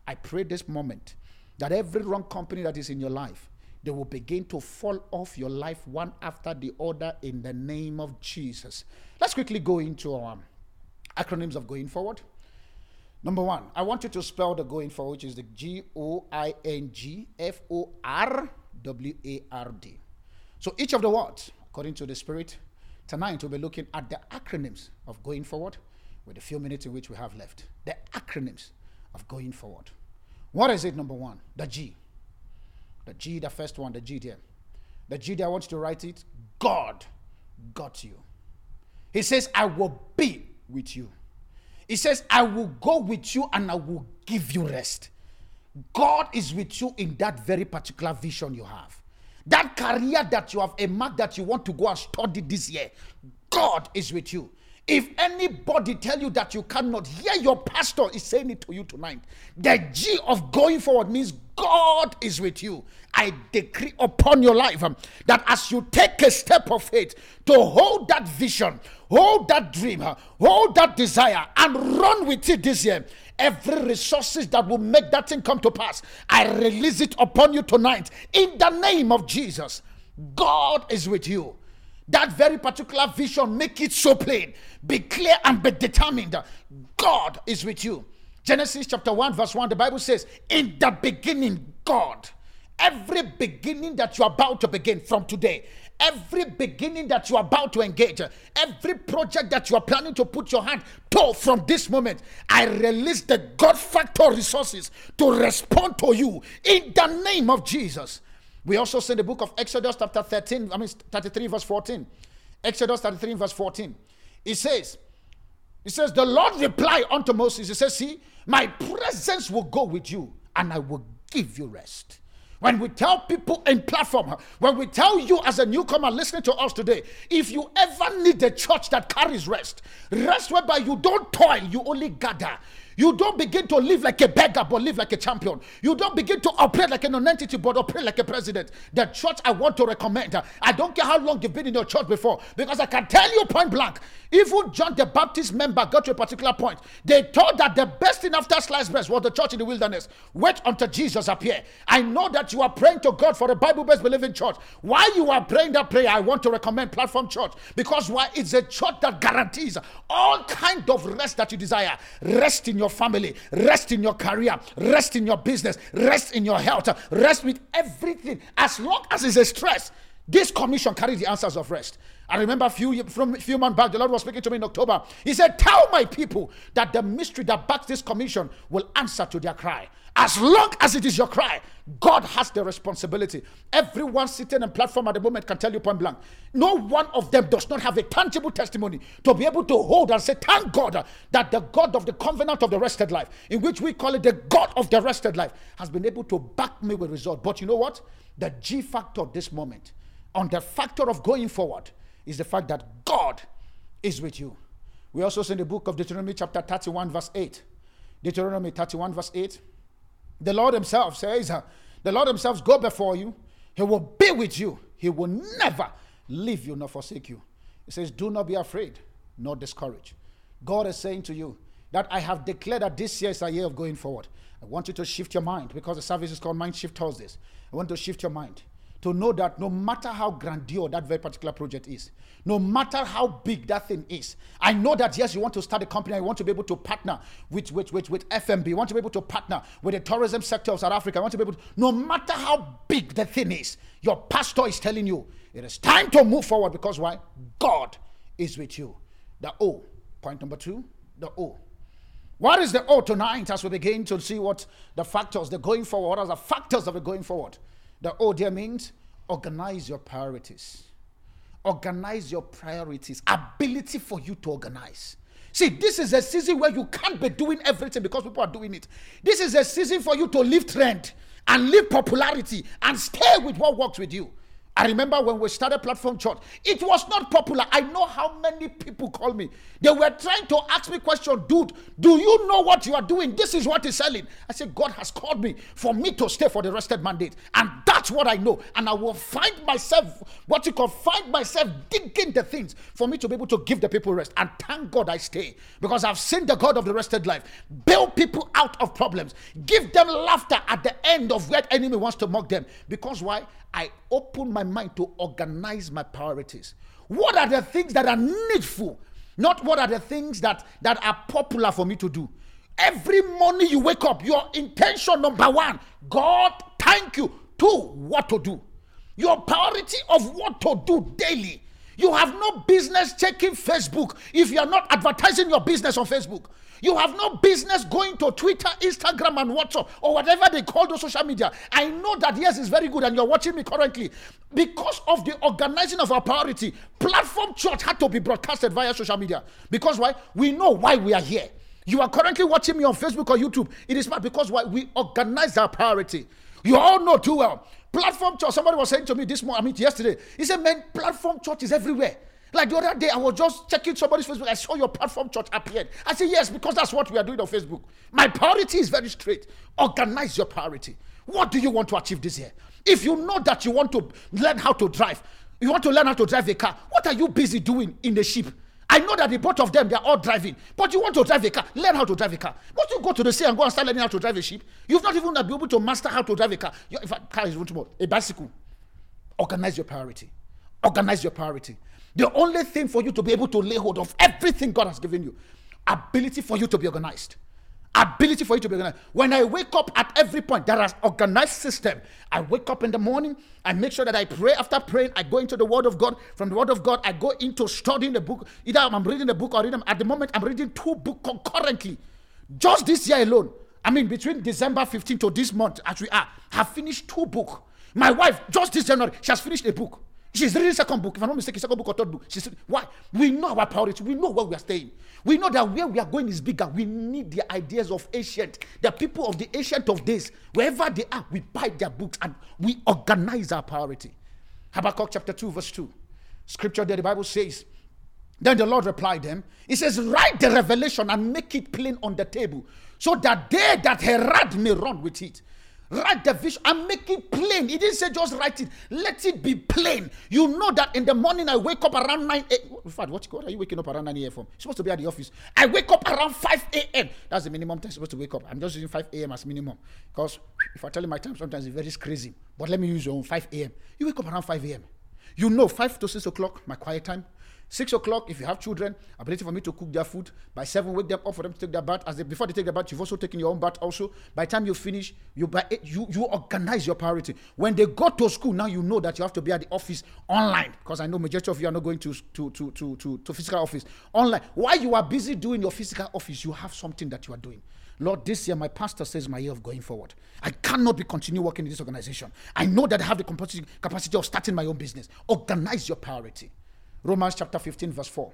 I pray this moment that every wrong company that is in your life they will begin to fall off your life one after the other in the name of Jesus. Let's quickly go into our acronyms of going forward. Number one, I want you to spell the going forward, which is the G O I N G F O R W A R D. So each of the words, according to the Spirit, tonight we'll be looking at the acronyms of going forward with the few minutes in which we have left. The acronyms of going forward. What is it, number one? The G. The G, the first one, the G there. The G there, I want you to write it. God got you. He says, I will be with you. He says, I will go with you and I will give you rest. God is with you in that very particular vision you have. That career that you have, a mark that you want to go and study this year, God is with you. If anybody tell you that you cannot hear your pastor is saying it to you tonight, the G of going forward means God is with you. I decree upon your life um, that as you take a step of faith to hold that vision, hold that dream, uh, hold that desire, and run with it this year, every resources that will make that thing come to pass, I release it upon you tonight in the name of Jesus. God is with you. That very particular vision, make it so plain. Be clear and be determined. God is with you. Genesis chapter 1, verse 1, the Bible says, In the beginning, God. Every beginning that you're about to begin from today, every beginning that you're about to engage, every project that you are planning to put your hand to from this moment, I release the God factor resources to respond to you in the name of Jesus. We also see the book of Exodus, chapter 13, I mean 33, verse 14. Exodus 33, verse 14. It says, It says, The Lord replied unto Moses, He says, See, my presence will go with you, and I will give you rest. When we tell people in platform, when we tell you as a newcomer listening to us today, if you ever need a church that carries rest, rest whereby you don't toil, you only gather. You don't begin to live like a beggar, but live like a champion. You don't begin to operate like a non-entity, but operate like a president. The church I want to recommend. I don't care how long you've been in your church before, because I can tell you point blank. Even John the Baptist member got to a particular point. They thought that the best thing after sliced bread was the church in the wilderness. Wait until Jesus appear. I know that you are praying to God for a Bible-based believing church. Why you are praying that prayer, I want to recommend Platform Church because why it's a church that guarantees all kind of rest that you desire. Rest in your your family, rest in your career, rest in your business, rest in your health, rest with everything. As long as it's a stress, this commission carries the answers of rest. I remember a few from few months back, the Lord was speaking to me in October. He said, Tell my people that the mystery that backs this commission will answer to their cry. As long as it is your cry, God has the responsibility. Everyone sitting on platform at the moment can tell you point blank. No one of them does not have a tangible testimony to be able to hold and say, Thank God that the God of the covenant of the rested life, in which we call it the God of the rested life, has been able to back me with result. But you know what? The G factor of this moment, on the factor of going forward, is the fact that God is with you. We also see in the book of Deuteronomy, chapter 31, verse 8. Deuteronomy 31, verse 8. The Lord Himself says, uh, The Lord Himself go before you. He will be with you. He will never leave you nor forsake you. He says, Do not be afraid nor discouraged. God is saying to you that I have declared that this year is a year of going forward. I want you to shift your mind because the service is called Mind Shift Thursdays. I want to shift your mind to know that no matter how grandiose that very particular project is, no matter how big that thing is, I know that yes, you want to start a company, you want to be able to partner with, with, with, with FNB, you want to be able to partner with the tourism sector of South Africa, I want to be able to, no matter how big the thing is, your pastor is telling you it is time to move forward because why? God is with you. The O, point number two, the O. What is the O tonight as we begin to see what the factors, the going forward, what are the factors of the going forward? The O there means organize your priorities. Organize your priorities. Ability for you to organize. See, this is a season where you can't be doing everything because people are doing it. This is a season for you to live trend and live popularity and stay with what works with you. I remember when we started Platform Church, it was not popular. I know how many people called me. They were trying to ask me question, dude, do you know what you are doing? This is what is selling. I said, God has called me for me to stay for the rested mandate. And that's what I know. And I will find myself, what you call find myself digging the things for me to be able to give the people rest. And thank God I stay. Because I've seen the God of the rested life bail people out of problems. Give them laughter at the end of where enemy wants to mock them. Because why? I open my mind to organize my priorities. What are the things that are needful? Not what are the things that, that are popular for me to do. Every morning you wake up, your intention number one, God, thank you. Two, what to do. Your priority of what to do daily. You have no business checking Facebook if you are not advertising your business on Facebook. You have no business going to Twitter, Instagram, and WhatsApp, or whatever they call those social media. I know that yes, it's very good, and you're watching me currently. Because of the organizing of our priority, Platform Church had to be broadcasted via social media. Because why? We know why we are here. You are currently watching me on Facebook or YouTube. It is because why we organize our priority. You all know too well. Platform church. Somebody was saying to me this morning, I mean yesterday. He said, "Man, platform church is everywhere." Like the other day, I was just checking somebody's Facebook. I saw your platform church appeared. I said, Yes, because that's what we are doing on Facebook. My priority is very straight. Organize your priority. What do you want to achieve this year? If you know that you want to learn how to drive, you want to learn how to drive a car, what are you busy doing in the ship? I know that the both of them, they are all driving. But you want to drive a car, learn how to drive a car. Once you go to the sea and go and start learning how to drive a ship, you've not even been able to master how to drive a car. Your, if a car is more, a bicycle. Organize your priority. Organize your priority. The only thing for you to be able to lay hold of everything God has given you, ability for you to be organized. Ability for you to be organized. When I wake up at every point, there is organized system. I wake up in the morning, I make sure that I pray. After praying, I go into the Word of God. From the Word of God, I go into studying the book. Either I'm reading the book or reading. At the moment, I'm reading two books concurrently. Just this year alone, I mean, between December 15 to this month, as we are, have finished two books. My wife, just this January, she has finished a book. She's reading second book. If I'm not mistaken, second book or third book. She's why? We know our priority. We know where we are staying. We know that where we are going is bigger. We need the ideas of ancient, the people of the ancient of days. Wherever they are, we buy their books and we organize our priority. Habakkuk chapter 2, verse 2. Scripture there, the Bible says, Then the Lord replied them. He says, Write the revelation and make it plain on the table, so that they that heard may run with it. Write the vision and make it plain. He didn't say just write it. Let it be plain. You know that in the morning I wake up around 9 a.m. In fact, what, what are you waking up around 9 a.m. for? You're supposed to be at the office. I wake up around 5 a.m. That's the minimum time I'm supposed to wake up. I'm just using 5 a.m. as minimum. Because if I tell you my time, sometimes it's very crazy. But let me use your own 5 a.m. You wake up around 5 a.m. You know 5 to 6 o'clock, my quiet time. Six o'clock, if you have children, ability for me to cook their food. By seven, wake them up for them to take their bath. As they, before they take their bath, you've also taken your own bath. Also, by the time you finish, you by eight, you you organize your priority. When they go to school, now you know that you have to be at the office online because I know majority of you are not going to to to to to, to physical office online. While you are busy doing your physical office, you have something that you are doing. Lord, this year my pastor says my year of going forward. I cannot be continue working in this organization. I know that I have the capacity, capacity of starting my own business. Organize your priority. Romans chapter 15, verse 4.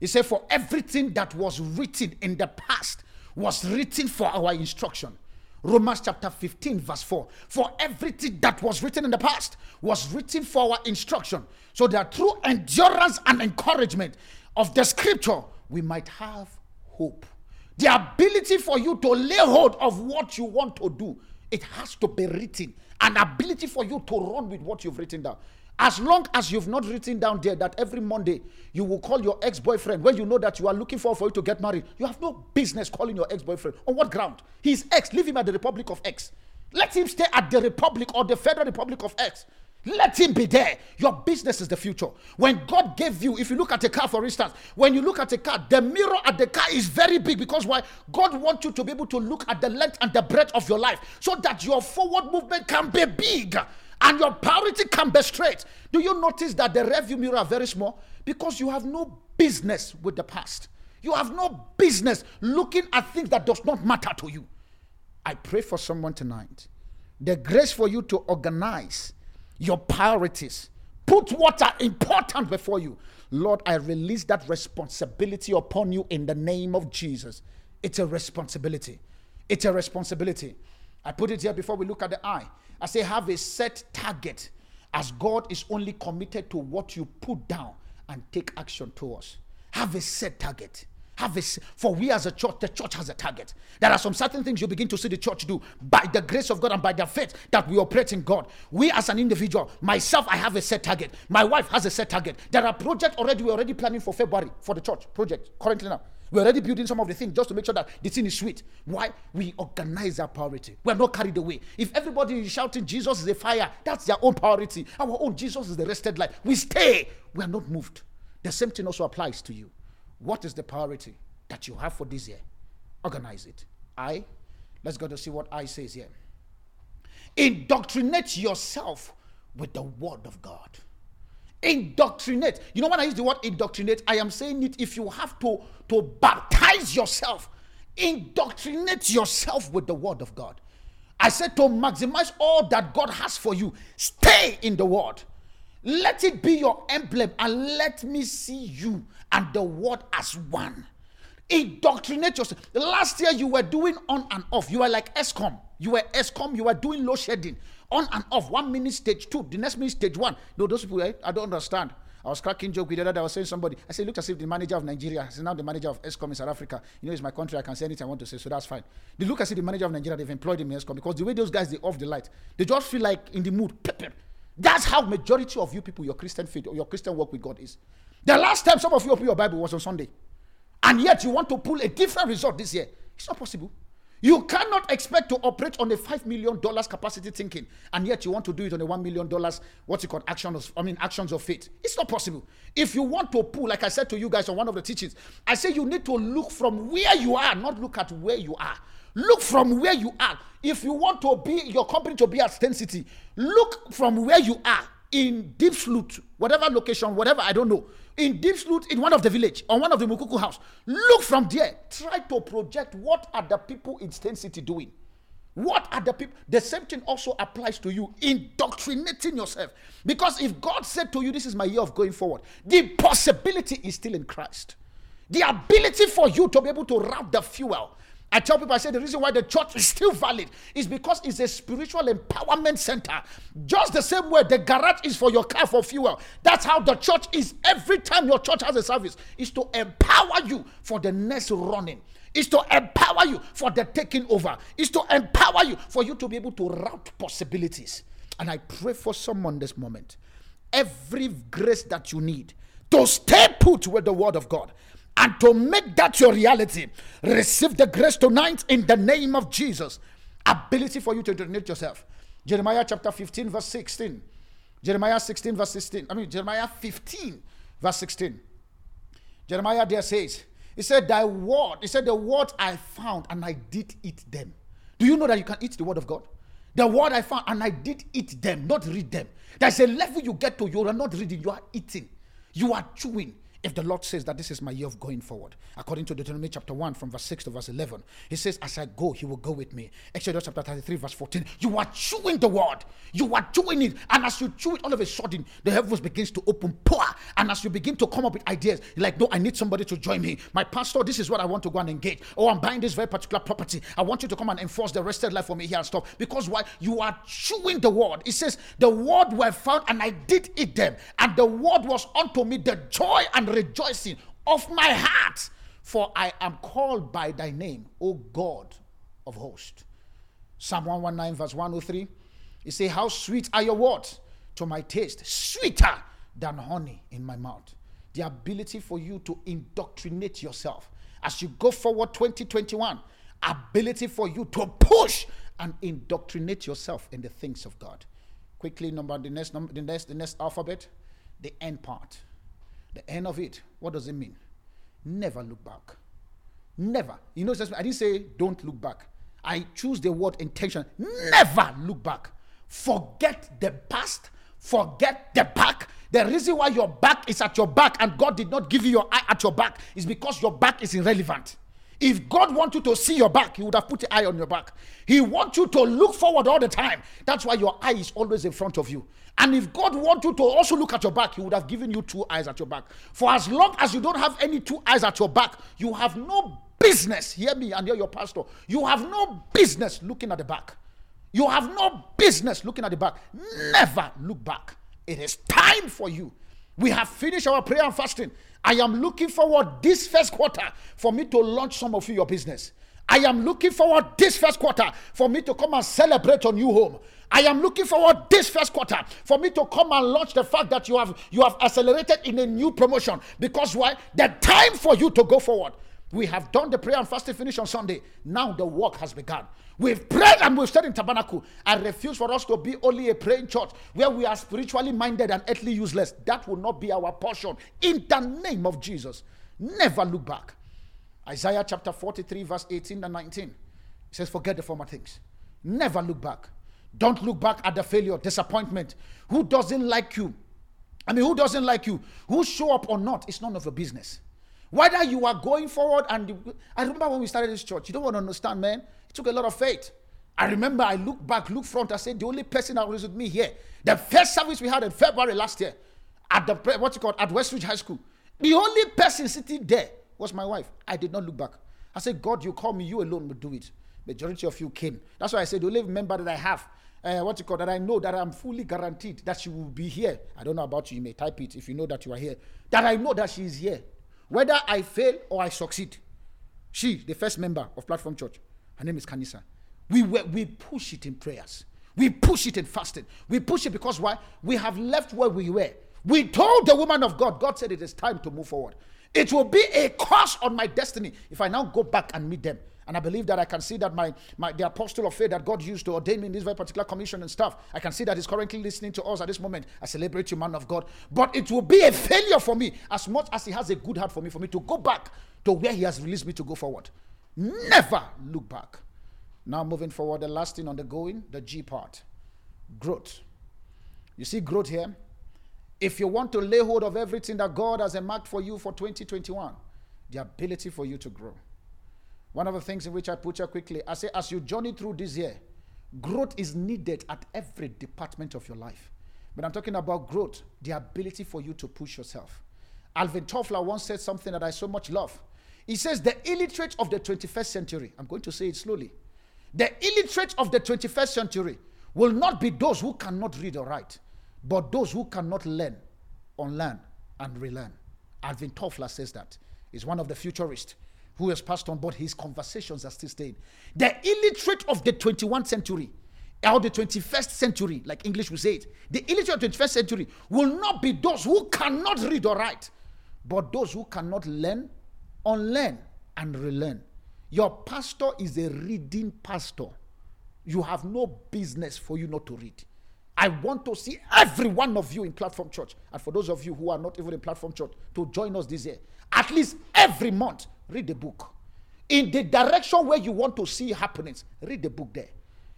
He said, For everything that was written in the past was written for our instruction. Romans chapter 15, verse 4. For everything that was written in the past was written for our instruction. So that through endurance and encouragement of the scripture, we might have hope. The ability for you to lay hold of what you want to do, it has to be written. An ability for you to run with what you've written down. As long as you've not written down there that every Monday you will call your ex boyfriend when you know that you are looking for, for you to get married, you have no business calling your ex boyfriend. On what ground? He's ex. Leave him at the Republic of X. Let him stay at the Republic or the Federal Republic of X. Let him be there. Your business is the future. When God gave you, if you look at a car, for instance, when you look at a car, the mirror at the car is very big because why? God wants you to be able to look at the length and the breadth of your life so that your forward movement can be big and your priority can be straight. Do you notice that the rearview mirror are very small? Because you have no business with the past. You have no business looking at things that does not matter to you. I pray for someone tonight. The grace for you to organize your priorities. Put what are important before you. Lord, I release that responsibility upon you in the name of Jesus. It's a responsibility. It's a responsibility. I put it here before we look at the eye. I say, have a set target as God is only committed to what you put down and take action towards. Have a set target. Have a, for we as a church, the church has a target. There are some certain things you begin to see the church do by the grace of God and by the faith that we operate in God. We as an individual, myself, I have a set target. My wife has a set target. There are projects already, we're already planning for February for the church project currently now. We're already building some of the things just to make sure that the thing is sweet. Why? We organize our priority. We're not carried away. If everybody is shouting, Jesus is a fire, that's their own priority. Our own Jesus is the rested life. We stay. We are not moved. The same thing also applies to you. What is the priority that you have for this year? Organize it. I, let's go to see what I says here. Indoctrinate yourself with the word of God. Indoctrinate. You know when I use the word indoctrinate, I am saying it if you have to, to baptize yourself, indoctrinate yourself with the word of God. I said to maximize all that God has for you, stay in the word. Let it be your emblem and let me see you and the word as one. Indoctrinate yourself. Last year you were doing on and off. You were like Eskom. You were Eskom. You were doing load shedding on and off. One minute stage two, the next minute stage one. No, those people, eh, I don't understand. I was cracking joke with the other I was saying somebody. I said, look as if the manager of Nigeria is now the manager of Eskom in South Africa. You know, it's my country. I can say anything I want to say, so that's fine. They look as if the manager of Nigeria they've employed him in Eskom because the way those guys they off the light, they just feel like in the mood. That's how majority of you people, your Christian faith or your Christian work with God is. The last time some of you opened your Bible was on Sunday, and yet you want to pull a different result this year. It's not possible. You cannot expect to operate on a five million dollars capacity thinking, and yet you want to do it on a one million dollars what you call actions. I mean actions of faith. It's not possible. If you want to pull, like I said to you guys on one of the teachings, I say you need to look from where you are, not look at where you are. Look from where you are. If you want to be your company to be at Sandton City, look from where you are in Diepsloot, whatever location, whatever, I don't know. In deep Diepsloot, in one of the village, or one of the Mukuku house. Look from there. Try to project what are the people in Sandton City doing. What are the people? The same thing also applies to you, indoctrinating yourself. Because if God said to you, This is my year of going forward, the possibility is still in Christ. The ability for you to be able to route the fuel, I tell people, I say the reason why the church is still valid is because it's a spiritual empowerment center. Just the same way the garage is for your car for fuel. That's how the church is. Every time your church has a service, is to empower you for the next running. Is to empower you for the taking over. Is to empower you for you to be able to route possibilities. And I pray for someone this moment. Every grace that you need to stay put with the word of God and to make that your reality, receive the grace tonight in the name of Jesus. Ability for you to donate yourself. Jeremiah chapter 15, verse 16. Jeremiah 16, verse 16. I mean, Jeremiah 15, verse 16. Jeremiah there says, He said, Thy word, He said, The word I found and I did eat them. Do you know that you can eat the word of God? The word I found and I did eat them, not read them. There's a level you get to, you are not reading, you are eating, you are chewing. If the Lord says that this is my year of going forward, according to Deuteronomy chapter 1, from verse 6 to verse 11, He says, As I go, He will go with me. Exodus chapter 33, verse 14, you are chewing the word, you are chewing it, and as you chew it, all of a sudden, the heavens begins to open, pour, and as you begin to come up with ideas, like, no, I need somebody to join me. My pastor, this is what I want to go and engage. Oh, I'm buying this very particular property. I want you to come and enforce the rested life for me here and stuff. Because why? You are chewing the word. It says, The word were found, and I did eat them, and the word was unto me the joy and rejoicing of my heart. For I am called by thy name, O God of hosts. Psalm 119, verse 103. You say, How sweet are your words to my taste, sweeter than honey in my mouth. The ability for you to indoctrinate yourself as you go forward 2021, ability for you to push and indoctrinate yourself in the things of God. Quickly, number the next the next, the next alphabet, the end part. The end of it, what does it mean? Never look back. Never. You know, I didn't say don't look back. I choose the word intention. Never look back. Forget the past. Forget the back. The reason why your back is at your back and God did not give you your eye at your back is because your back is irrelevant. If God wants you to see your back, He would have put the eye on your back. He wants you to look forward all the time. That's why your eye is always in front of you. And if God wants you to also look at your back, He would have given you two eyes at your back. For as long as you don't have any two eyes at your back, you have no business. Hear me and hear your pastor. You have no business looking at the back. You have no business looking at the back. Never look back. It is time for you. We have finished our prayer and fasting. I am looking forward this first quarter for me to launch some of you your business. I am looking forward this first quarter for me to come and celebrate your new home. I am looking forward this first quarter for me to come and launch the fact that you have you have accelerated in a new promotion. Because why? The time for you to go forward. We have done the prayer and fasting finish on Sunday. Now the work has begun. We've prayed and we've stayed in tabernacle. I refuse for us to be only a praying church where we are spiritually minded and earthly useless. That will not be our portion. In the name of Jesus, never look back. Isaiah chapter 43, verse 18 and 19. It says, Forget the former things. Never look back. Don't look back at the failure, disappointment. Who doesn't like you? I mean, who doesn't like you? Who show up or not, it's none of your business. Whether you are going forward and I remember when we started this church, you don't want to understand, man. It took a lot of faith. I remember I look back, look front, I said the only person that was with me here, the first service we had in February last year at the what you call at Westridge High School, the only person sitting there was my wife. I did not look back. I said, God, you call me, you alone will do it. Majority of you came. That's why I said the only member that I have, uh, what you call that I know that I'm fully guaranteed that she will be here. I don't know about you. You may type it if you know that you are here. That I know that she is here. Whether I fail or I succeed, she, the first member of Platform Church, her name is Kanisa. We, we push it in prayers. We push it in fasting. We push it because why? We have left where we were. We told the woman of God, God said it is time to move forward. It will be a curse on my destiny if I now go back and meet them. And I believe that I can see that my, my the apostle of faith that God used to ordain me in this very particular commission and stuff, I can see that he's currently listening to us at this moment. I celebrate you, man of God. But it will be a failure for me as much as he has a good heart for me, for me to go back to where he has released me to go forward. Never look back. Now, moving forward, the last thing on the going, the G part growth. You see growth here? If you want to lay hold of everything that God has marked for you for 2021, the ability for you to grow. One of the things in which I put here quickly, I say, as you journey through this year, growth is needed at every department of your life. But I'm talking about growth, the ability for you to push yourself. Alvin Toffler once said something that I so much love. He says, The illiterate of the 21st century, I'm going to say it slowly. The illiterate of the 21st century will not be those who cannot read or write, but those who cannot learn, unlearn, and relearn. Alvin Toffler says that. He's one of the futurists who has passed on, but his conversations are still staying. The illiterate of the 21st century, or the 21st century, like English will say it, the illiterate of the 21st century will not be those who cannot read or write, but those who cannot learn, unlearn, and relearn. Your pastor is a reading pastor. You have no business for you not to read. I want to see every one of you in Platform Church. And for those of you who are not even in Platform Church, to join us this year. At least every month, read the book. In the direction where you want to see happenings, read the book there.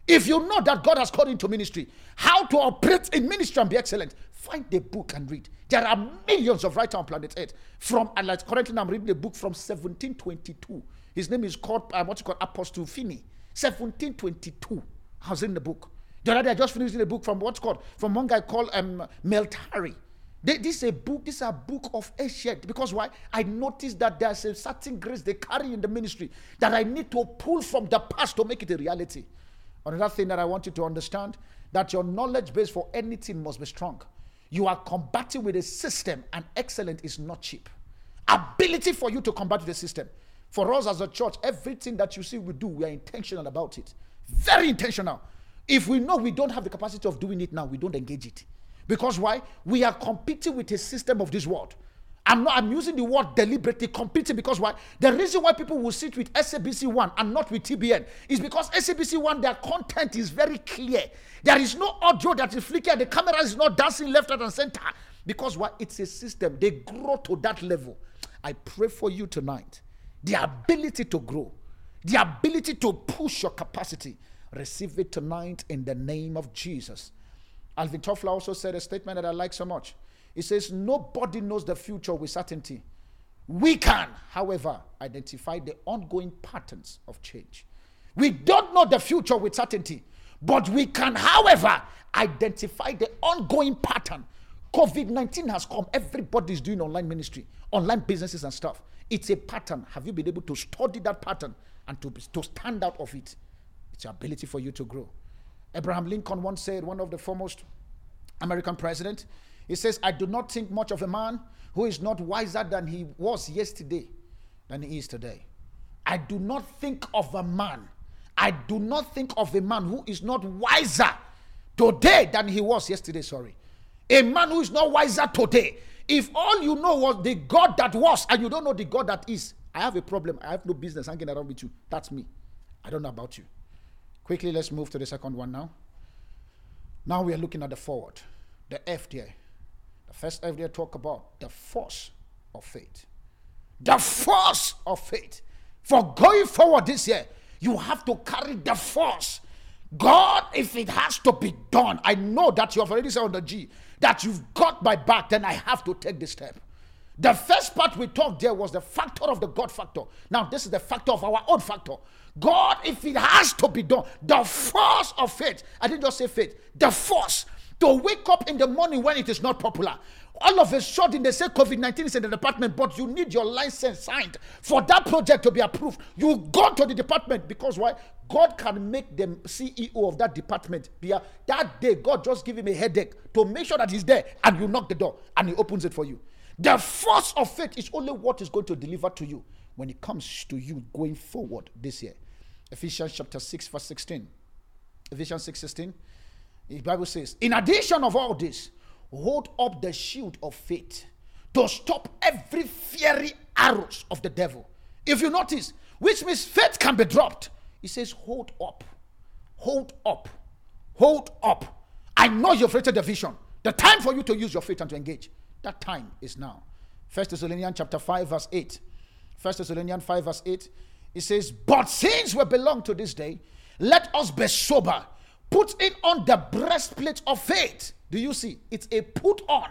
If you know that God has called into ministry, how to operate in ministry and be excellent, find the book and read. There are millions of writers on planet Earth. From and like currently I'm reading a book from 1722. His name is called uh, what's called Apostle Finney. 1722. I was reading the book. The other day I just finished the book from what's called from one guy called um, Meltari. They, this is a book, this is a book of ancient. Because why? I noticed that there's a certain grace they carry in the ministry that I need to pull from the past to make it a reality. Another thing that I want you to understand that your knowledge base for anything must be strong. You are combating with a system, and excellent is not cheap. Ability for you to combat the system. For us as a church, everything that you see we do, we are intentional about it. Very intentional. If we know we don't have the capacity of doing it now, we don't engage it. Because why? We are competing with a system of this world. I'm not I'm using the word deliberately competing because why? The reason why people will sit with SABC one and not with TBN is because SABC one their content is very clear. There is no audio that is flickering, the camera is not dancing left right and center. Because why? It's a system. They grow to that level. I pray for you tonight. The ability to grow, the ability to push your capacity. Receive it tonight in the name of Jesus. Alvin Toffler also said a statement that I like so much. He says, Nobody knows the future with certainty. We can, however, identify the ongoing patterns of change. We don't know the future with certainty, but we can, however, identify the ongoing pattern. COVID 19 has come. Everybody's doing online ministry, online businesses, and stuff. It's a pattern. Have you been able to study that pattern and to, to stand out of it? It's your ability for you to grow. Abraham Lincoln once said, one of the foremost American president, he says, I do not think much of a man who is not wiser than he was yesterday than he is today. I do not think of a man. I do not think of a man who is not wiser today than he was yesterday. Sorry. A man who is not wiser today. If all you know was the God that was and you don't know the God that is, I have a problem. I have no business hanging around with you. That's me. I don't know about you. Quickly, let's move to the second one now. Now we are looking at the forward, the FDA. The first FDA talk about the force of faith. The force of faith. For going forward this year, you have to carry the force. God, if it has to be done, I know that you have already said on the G that you've got my back, then I have to take this step. The first part we talked there was the factor of the God factor. Now, this is the factor of our own factor. God, if it has to be done, the force of faith, I didn't just say faith, the force to wake up in the morning when it is not popular. All of a sudden, they say COVID 19 is in the department, but you need your license signed for that project to be approved. You go to the department because why? God can make the CEO of that department be a, that day. God just give him a headache to make sure that he's there, and you knock the door and he opens it for you. The force of faith is only what is going to deliver to you when it comes to you going forward this year. Ephesians chapter 6, verse 16. Ephesians 6 16. The Bible says, In addition of all this, hold up the shield of faith to stop every fiery arrows of the devil. If you notice, which means faith can be dropped. He says, Hold up, hold up, hold up. I know you've rated the vision. The time for you to use your faith and to engage. That time is now. First Thessalonians chapter 5, verse 8. First Thessalonians 5, verse 8. It says, But since we belong to this day, let us be sober, put in on the breastplate of faith. Do you see? It's a put on.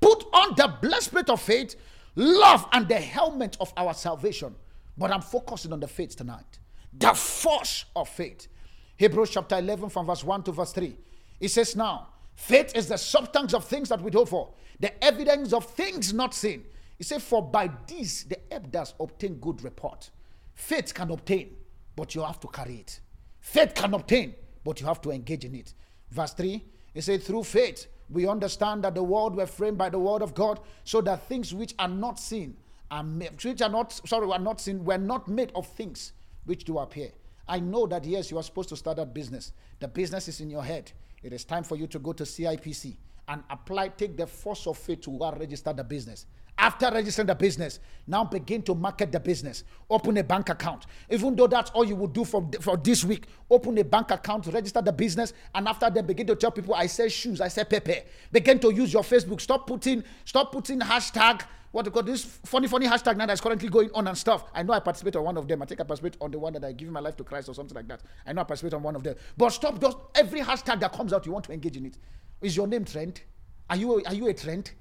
Put on the breastplate of faith, love, and the helmet of our salvation. But I'm focusing on the faith tonight. The force of faith. Hebrews chapter 11, from verse 1 to verse 3. It says, Now, faith is the substance of things that we hope for, the evidence of things not seen. He said, For by this the does obtain good report. Faith can obtain, but you have to carry it. Faith can obtain, but you have to engage in it. Verse 3, he said, Through faith, we understand that the world were framed by the word of God, so that things which are not seen are made, which are not, sorry, were not seen, were not made of things which do appear. I know that yes, you are supposed to start that business. The business is in your head. It is time for you to go to CIPC and apply, take the force of faith to register the business. After registering the business, now begin to market the business. Open a bank account. Even though that's all you will do for, for this week, open a bank account, register the business, and after that, begin to tell people, I sell shoes, I sell pepe. Begin to use your Facebook. Stop putting, stop putting hashtag what you call this funny, funny hashtag now that's currently going on and stuff. I know I participate on one of them. I think I participate on the one that I give my life to Christ or something like that. I know I participate on one of them. But stop just every hashtag that comes out, you want to engage in it. Is your name trend? Are you are you a trend?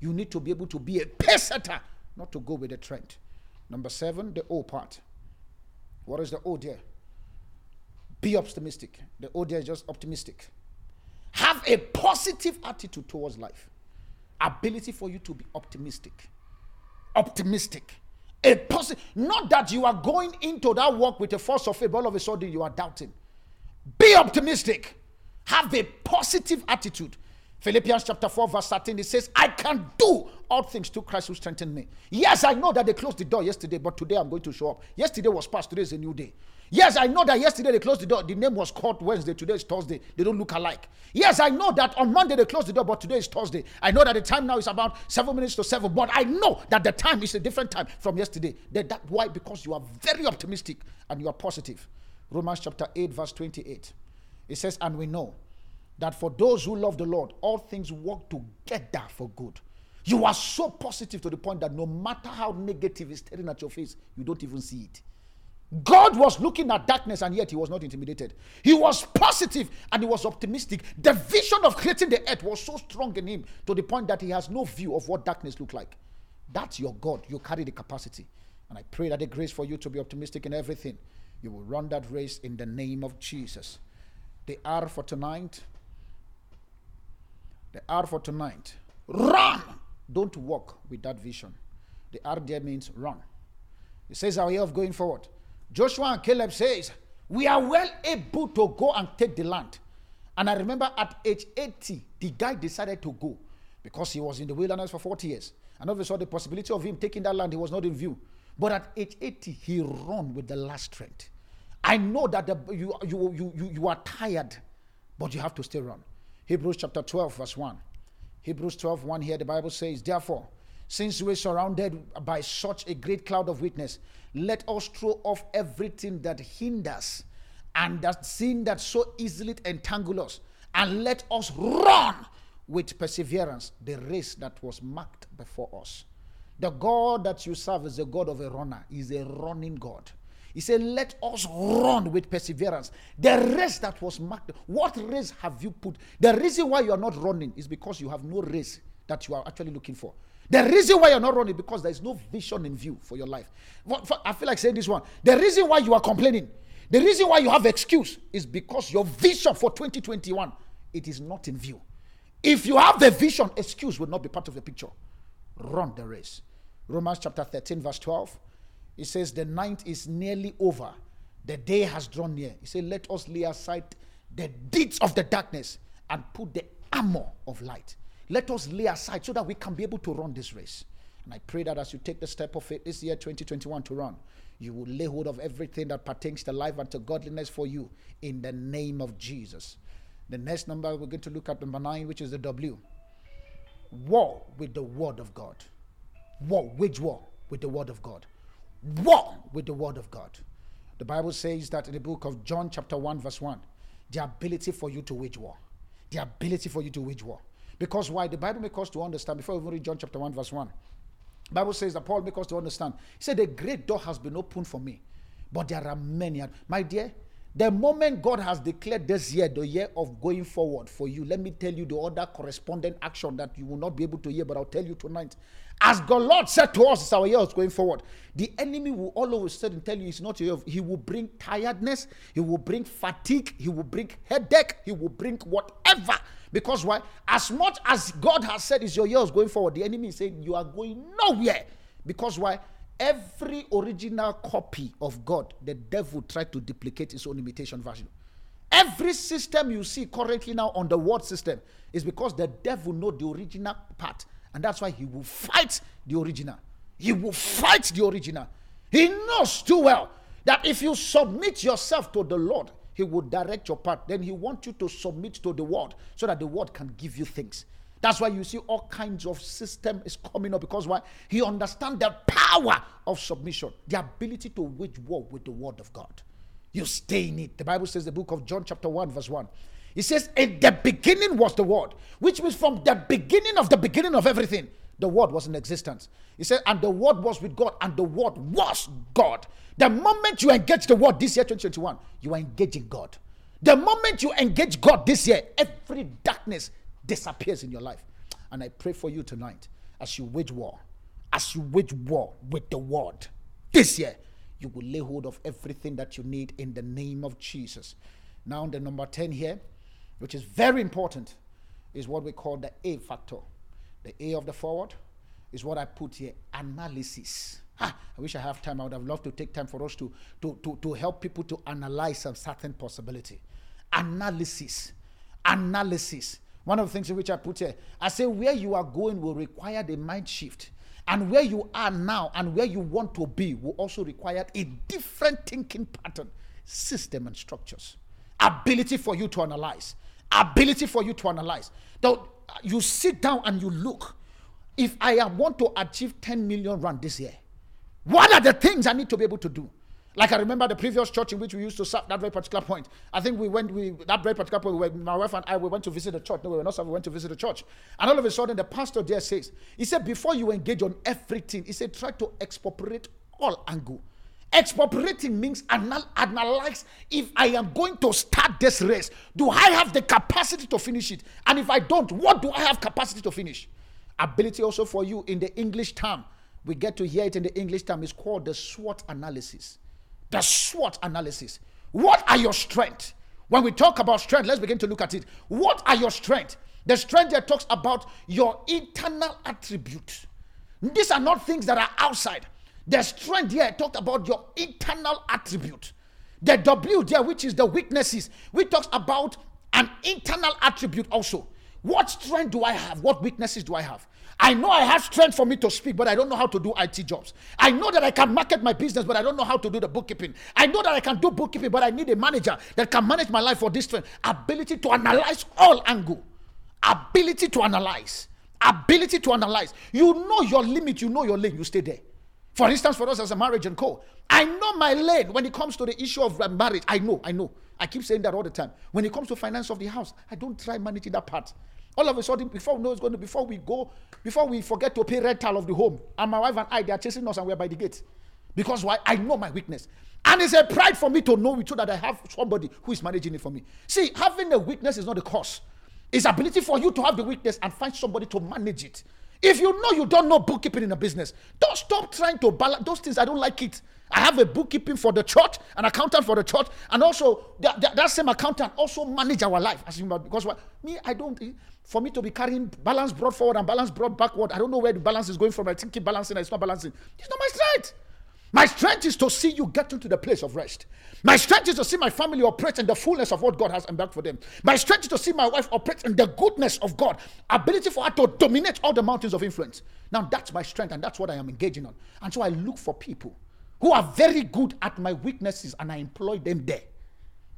You need to be able to be a pace setter, not to go with the trend. Number seven, the O part. What is the O there? Be optimistic. The O there is just optimistic. Have a positive attitude towards life ability for you to be optimistic. Optimistic. A positive, not that you are going into that work with a force of faith, but all of a sudden you are doubting. Be optimistic. Have a positive attitude. Philippians chapter 4, verse 13, it says, I can do all things to Christ who strengthened me. Yes, I know that they closed the door yesterday, but today I'm going to show up. Yesterday was past, today is a new day. Yes, I know that yesterday they closed the door. The name was called Wednesday. Today is Thursday. They don't look alike. Yes, I know that on Monday they closed the door, but today is Thursday. I know that the time now is about seven minutes to seven, but I know that the time is a different time from yesterday. That, that why? Because you are very optimistic and you are positive. Romans chapter 8, verse 28. It says, And we know that for those who love the Lord, all things work together for good. You are so positive to the point that no matter how negative is staring at your face, you don't even see it. God was looking at darkness and yet he was not intimidated. He was positive and he was optimistic. The vision of creating the earth was so strong in him to the point that he has no view of what darkness looked like. That's your God. You carry the capacity. And I pray that the grace for you to be optimistic in everything. You will run that race in the name of Jesus. The R for tonight the R for tonight. Run! Don't walk with that vision. The R there means run. It says our way of going forward. Joshua and Caleb says, we are well able to go and take the land. And I remember at age 80, the guy decided to go because he was in the wilderness for 40 years. And obviously the possibility of him taking that land, he was not in view. But at age 80, he ran with the last strength. I know that the, you, you, you, you, you are tired, but you have to still run. Hebrews chapter 12, verse 1. Hebrews 12, 1 here, the Bible says, Therefore, since we're surrounded by such a great cloud of witness, let us throw off everything that hinders and that sin that so easily entangles us, and let us run with perseverance the race that was marked before us. The God that you serve is a God of a runner, is a running God. He said, Let us run with perseverance. The race that was marked. What race have you put? The reason why you are not running is because you have no race that you are actually looking for. The reason why you're not running because there is no vision in view for your life. I feel like saying this one. The reason why you are complaining, the reason why you have excuse is because your vision for 2021 it is not in view. If you have the vision, excuse will not be part of the picture. Run the race. Romans chapter 13, verse 12. It says, The night is nearly over. The day has drawn near. He said, Let us lay aside the deeds of the darkness and put the armor of light. Let us lay aside so that we can be able to run this race. And I pray that as you take the step of faith this year, 2021, to run, you will lay hold of everything that pertains to life and to godliness for you in the name of Jesus. The next number we're going to look at number nine, which is the W. War with the word of God. War, wage war with the word of God. war with the word of God. The Bible says that in the book of John, chapter 1, verse 1, the ability for you to wage war. The ability for you to wage war. Because why? The Bible makes us to understand, before we read John chapter 1, verse 1, Bible says that Paul makes us to understand. He said, The great door has been opened for me, but there are many. My dear, the moment God has declared this year the year of going forward for you, let me tell you the other corresponding action that you will not be able to hear, but I'll tell you tonight. As God Lord said to us, it's our year of going forward. The enemy will all of a sudden tell you it's not your year. He will bring tiredness, he will bring fatigue, he will bring headache, he will bring whatever. Because why? As much as God has said is your year of going forward, the enemy is saying you are going nowhere. Because why? every original copy of God, the devil tried to duplicate his own imitation version. Every system you see currently now on the world system is because the devil know the original part, and that's why he will fight the original. He will fight the original. He knows too well that if you submit yourself to the Lord, He will direct your path. Then He wants you to submit to the Word so that the Word can give you things. That's why you see all kinds of system is coming up because why? He understands the power of submission, the ability to wage war with the word of God. You stay in it. The Bible says the book of John chapter 1 verse 1. It says in the beginning was the word, which means from the beginning of the beginning of everything, the word was in existence. He said, and the word was with God, and the word was God. The moment you engage the word this year, 2021, you are engaging God. The moment you engage God this year, every darkness disappears in your life. And I pray for you tonight as you wage war, as you wage war with the word this year, you will lay hold of everything that you need in the name of Jesus. Now, the number 10 here, which is very important, is what we call the A factor. The A of the forward is what I put here analysis. Ah, I wish I have time. I would have loved to take time for us to, to, to, to help people to analyze some certain possibility. Analysis. Analysis. One of the things in which I put here, I say where you are going will require the mind shift. And where you are now and where you want to be will also require a different thinking pattern, system, and structures. Ability for you to analyze. Ability for you to analyze. Now, you sit down and you look. If I want to achieve 10 million rand this year, what are the things I need to be able to do? Like I remember the previous church in which we used to serve that very particular point. I think we went, we that very particular point, my wife and I we went to visit the church. No, we were not serving, we went to visit the church. And all of a sudden, the pastor there says, he said, before you engage on everything, he said, try to expropriate all angle. Expropriating means anal- analyze if I am going to start this race, do I have the capacity to finish it? And if I don't, what do I have capacity to finish? Ability also for you in the English term, we get to hear it in the English term, is called the SWOT analysis the SWOT analysis. What are your strengths? When we talk about strength, let's begin to look at it. What are your strengths? The strength there talks about your internal attributes. These are not things that are outside. The strength here I talked about your internal attribute. The W there, which is the weaknesses, we talks about an internal attribute also. What strength do I have? What weaknesses do I have? I know I have strength for me to speak, but I don't know how to do IT jobs. I know that I can market my business, but I don't know how to do the bookkeeping. I know that I can do bookkeeping, but I need a manager that can manage my life for this strength. Ability to analyze all angle. Ability to analyze. Ability to analyze. You know your limit, you know your lane, you stay there. For instance, for us as a marriage and co, I know my lane when it comes to the issue of marriage. I know, I know. I keep saying that all the time. When it comes to finance of the house, I don't try managing that part. All of a sudden, before we know it's going to, before we go, before we forget to pay rental of the home, and my wife and I, they are chasing us and we're by the gate. Because why? I know my weakness. And it's a pride for me to know it so that I have somebody who is managing it for me. See, having a weakness is not the cause. It's ability for you to have the weakness and find somebody to manage it. If you know you don't know bookkeeping in a business, don't stop trying to balance those things. I don't like it. I have a bookkeeping for the church, an accountant for the church, and also that, that, that same accountant also manage our life as. Because what me, I don't. Eh, for me to be carrying balance brought forward and balance brought backward, I don't know where the balance is going from. I think keep balancing, it's not balancing. It's not my strength. My strength is to see you get into the place of rest. My strength is to see my family operate in the fullness of what God has embarked for them. My strength is to see my wife operate in the goodness of God, ability for her to dominate all the mountains of influence. Now that's my strength, and that's what I am engaging on. And so I look for people who are very good at my weaknesses and I employ them there.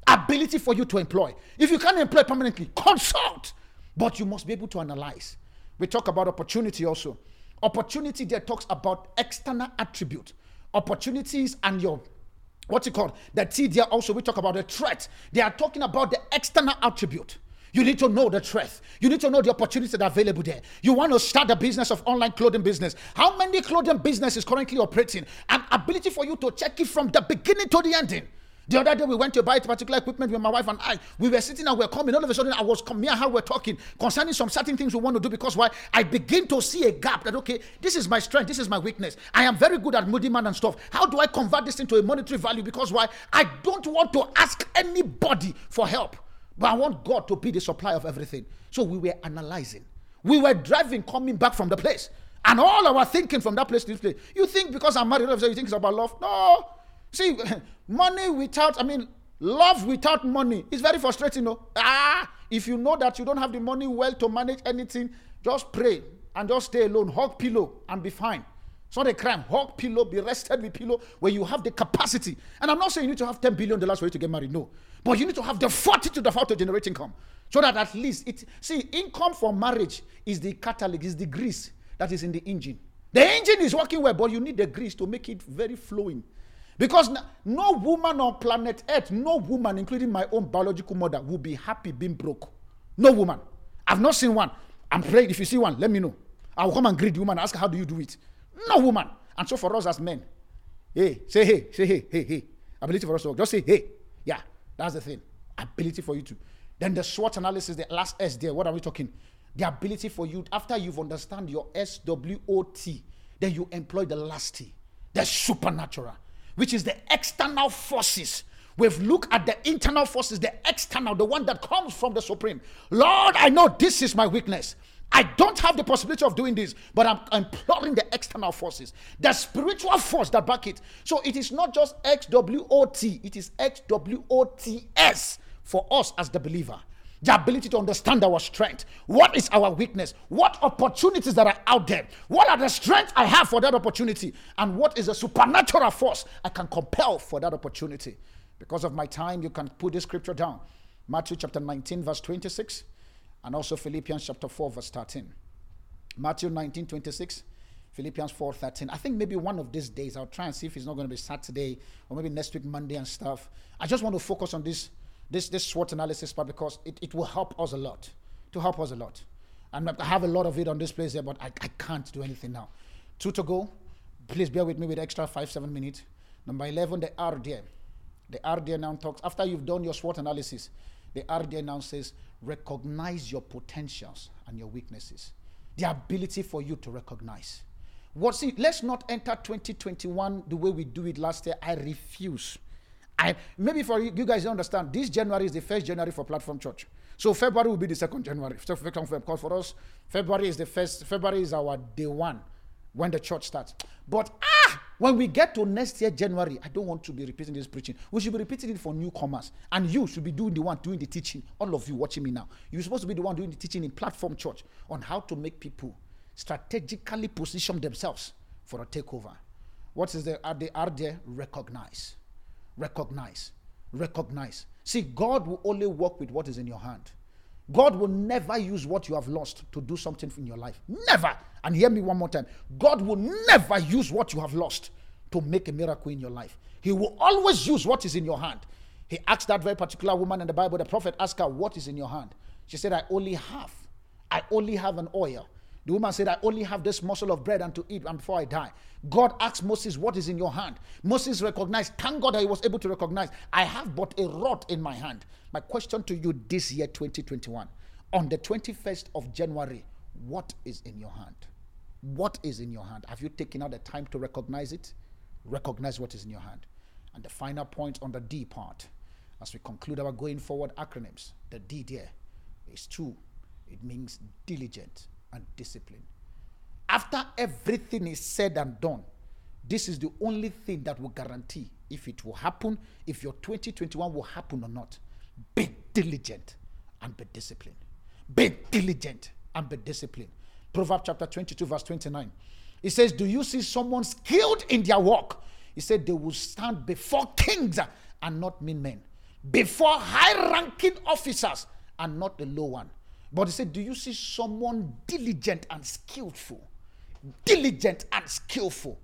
Ability for you to employ. If you can't employ permanently, consult. But you must be able to analyze. We talk about opportunity also. Opportunity there talks about external attribute. Opportunities and your what's it called? The T also we talk about the threat. They are talking about the external attribute. You need to know the truth. You need to know the opportunities that are available there. You want to start a business of online clothing business. How many clothing business is currently operating? An ability for you to check it from the beginning to the ending. The other day we went to buy particular equipment with my wife and I. We were sitting and we are coming. All of a sudden I was coming. Me and her were talking concerning some certain things we want to do because why? I begin to see a gap that okay, this is my strength, this is my weakness. I am very good at moody man and stuff. How do I convert this into a monetary value? Because why? I don't want to ask anybody for help, but I want God to be the supply of everything. So we were analyzing. We were driving, coming back from the place. And all our thinking from that place to this place. You think because I'm married, you think it's about love? No. See, money without, I mean, love without money is very frustrating. No? Ah, if you know that you don't have the money well to manage anything, just pray and just stay alone. Hug pillow and be fine. It's not a crime. Hug pillow, be rested with pillow where you have the capacity. And I'm not saying you need to have $10 billion for you to get married. No. But you need to have the fortitude of how to generate income. So that at least it see, income for marriage is the catalyst, is the grease that is in the engine. The engine is working well, but you need the grease to make it very flowing. Because no woman on planet Earth, no woman, including my own biological mother, will be happy being broke. No woman. I've not seen one. I'm praying. If you see one, let me know. I'll come and greet the woman, ask her, how do you do it? No woman. And so for us as men, hey, say hey, say hey, hey, hey. Ability for us to work. just say hey. Yeah, that's the thing. Ability for you to. Then the SWOT analysis, the last S there, what are we talking? The ability for you, after you've understand your SWOT, then you employ the last T, the supernatural which is the external forces. We've looked at the internal forces, the external, the one that comes from the supreme. Lord, I know this is my weakness. I don't have the possibility of doing this, but I'm imploring the external forces, the spiritual force that back it. So it is not just XWOT, it is XWOTS for us as the believer the ability to understand our strength. What is our weakness? What opportunities that are out there? What are the strengths I have for that opportunity? And what is the supernatural force I can compel for that opportunity? Because of my time, you can put this scripture down Matthew chapter 19, verse 26, and also Philippians chapter 4, verse 13. Matthew 19, 26. Philippians 4 13. I think maybe one of these days I'll try and see if it's not going to be Saturday or maybe next week, Monday, and stuff. I just want to focus on this this this SWOT analysis part because it, it will help us a lot. To help us a lot. And I have a lot of it on this place here, but I, I can't do anything now. Two to go. Please bear with me with extra five, seven minutes. Number 11, the R there. The R there now talks, after you've done your SWOT analysis, the R there now says, recognize your potentials and your weaknesses. The ability for you to recognize. What's it? let's not enter 2021 the way we do it last year. I refuse. I maybe for you, guys understand. This January is the first January for Platform Church. So February will be the second January. So because for us, February is the first. February is our day one when the church starts. But ah, when we get to next year January, I don't want to be repeating this preaching. We should be repeating it for newcomers, and you should be doing the one doing the teaching. All of you watching me now, you're supposed to be the one doing the teaching in Platform Church on how to make people strategically position themselves for a takeover. What is the are they are they Recognize recognize. Recognize. See, God will only work with what is in your hand. God will never use what you have lost to do something in your life. Never. And hear me one more time. God will never use what you have lost to make a miracle in your life. He will always use what is in your hand. He asked that very particular woman in the Bible, the prophet asked her, What is in your hand? She said, I only have. I only have an oil. The woman said, I only have this morsel of bread and to eat and before I die. God asked Moses, What is in your hand? Moses recognized, thank God that he was able to recognize, I have but a rod in my hand. My question to you this year, 2021, on the 21st of January, what is in your hand? What is in your hand? Have you taken out the time to recognize it? Recognize what is in your hand. And the final point on the D part, as we conclude our going forward acronyms, the D there is true. It means diligent and discipline. After everything is said and done, this is the only thing that will guarantee if it will happen, if your 2021 will happen or not. Be diligent and be disciplined. Be diligent and be disciplined. Proverbs chapter 22, verse 29. It says, Do you see someone skilled in their work? He said, They will stand before kings and not mean men, before high ranking officers and not the low one. But he said, Do you see someone diligent and skillful? Diligent and skillful.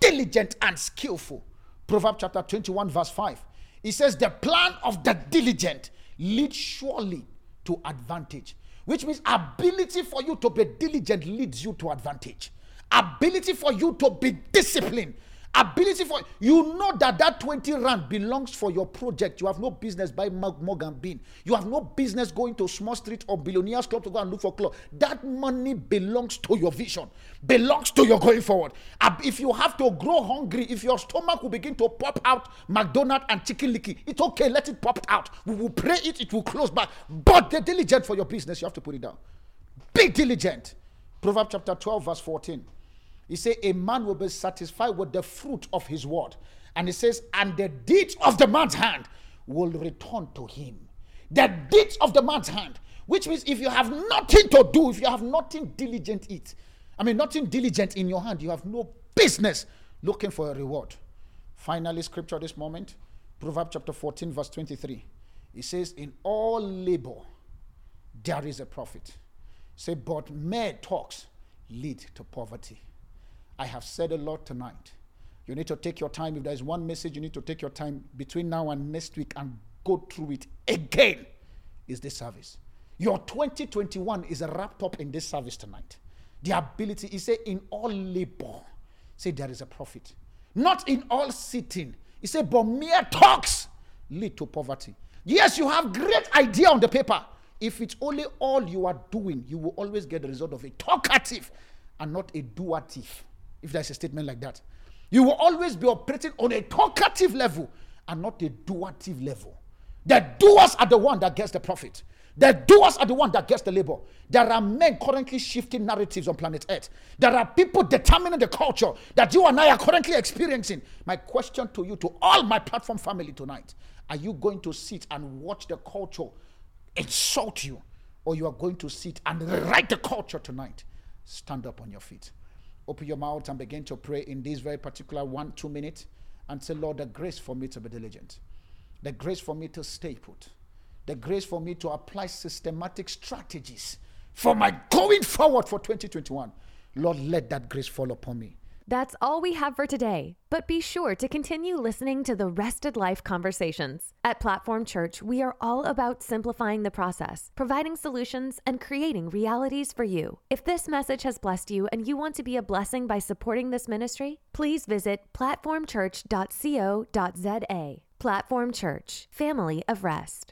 diligent and skillful. Proverbs chapter 21, verse 5. It says, The plan of the diligent leads surely to advantage, which means ability for you to be diligent leads you to advantage. Ability for you to be disciplined ability for you know that that 20 rand belongs for your project. You have no business buying morgan bean. You have no business going to small street or billionaires club to go and look for clothes that money belongs to your vision belongs to your going forward. If you have to grow hungry if your stomach will begin to pop out mcdonald and Chicken Licken it's okay let it pop out. We will pray it it will close back but the diligent for your business. You have to put it down. Be diligent. Proverbs chapter 12 verse 14 he said, A man will be satisfied with the fruit of his word. And he says, And the deeds of the man's hand will return to him. The deeds of the man's hand, which means if you have nothing to do, if you have nothing diligent it, I mean nothing diligent in your hand, you have no business looking for a reward. Finally, scripture this moment, Proverbs chapter 14, verse 23. It says, In all labor there is a profit. Say, but mere talks lead to poverty. I have said a lot tonight. You need to take your time. If there's one message, you need to take your time between now and next week and go through it again. Is this service? Your 2021 is wrapped up in this service tonight. The ability, he said, in all labor, say there is a profit. Not in all sitting. He said, but mere talks lead to poverty. Yes, you have great idea on the paper. If it's only all you are doing, you will always get the result of a talkative and not a doative if there's a statement like that. You will always be operating on a talkative level and not a doative level. The doers are the one that gets the profit. The doers are the one that gets the labor. There are men currently shifting narratives on planet Earth. There are people determining the culture that you and I are currently experiencing. My question to you, to all my platform family tonight, are you going to sit and watch the culture insult you, or you are going to sit and write the culture tonight? Stand up on your feet open your mouth and begin to pray in this very particular one, two minutes and say, Lord, the grace for me to be diligent, the grace for me to stay put, the grace for me to apply systematic strategies for my going forward for 2021. Lord, let that grace fall upon me. That's all we have for today, but be sure to continue listening to the Rested Life conversations. At Platform Church, we are all about simplifying the process, providing solutions, and creating realities for you. If this message has blessed you and you want to be a blessing by supporting this ministry, please visit platformchurch.co.za. Platform Church, Family of Rest.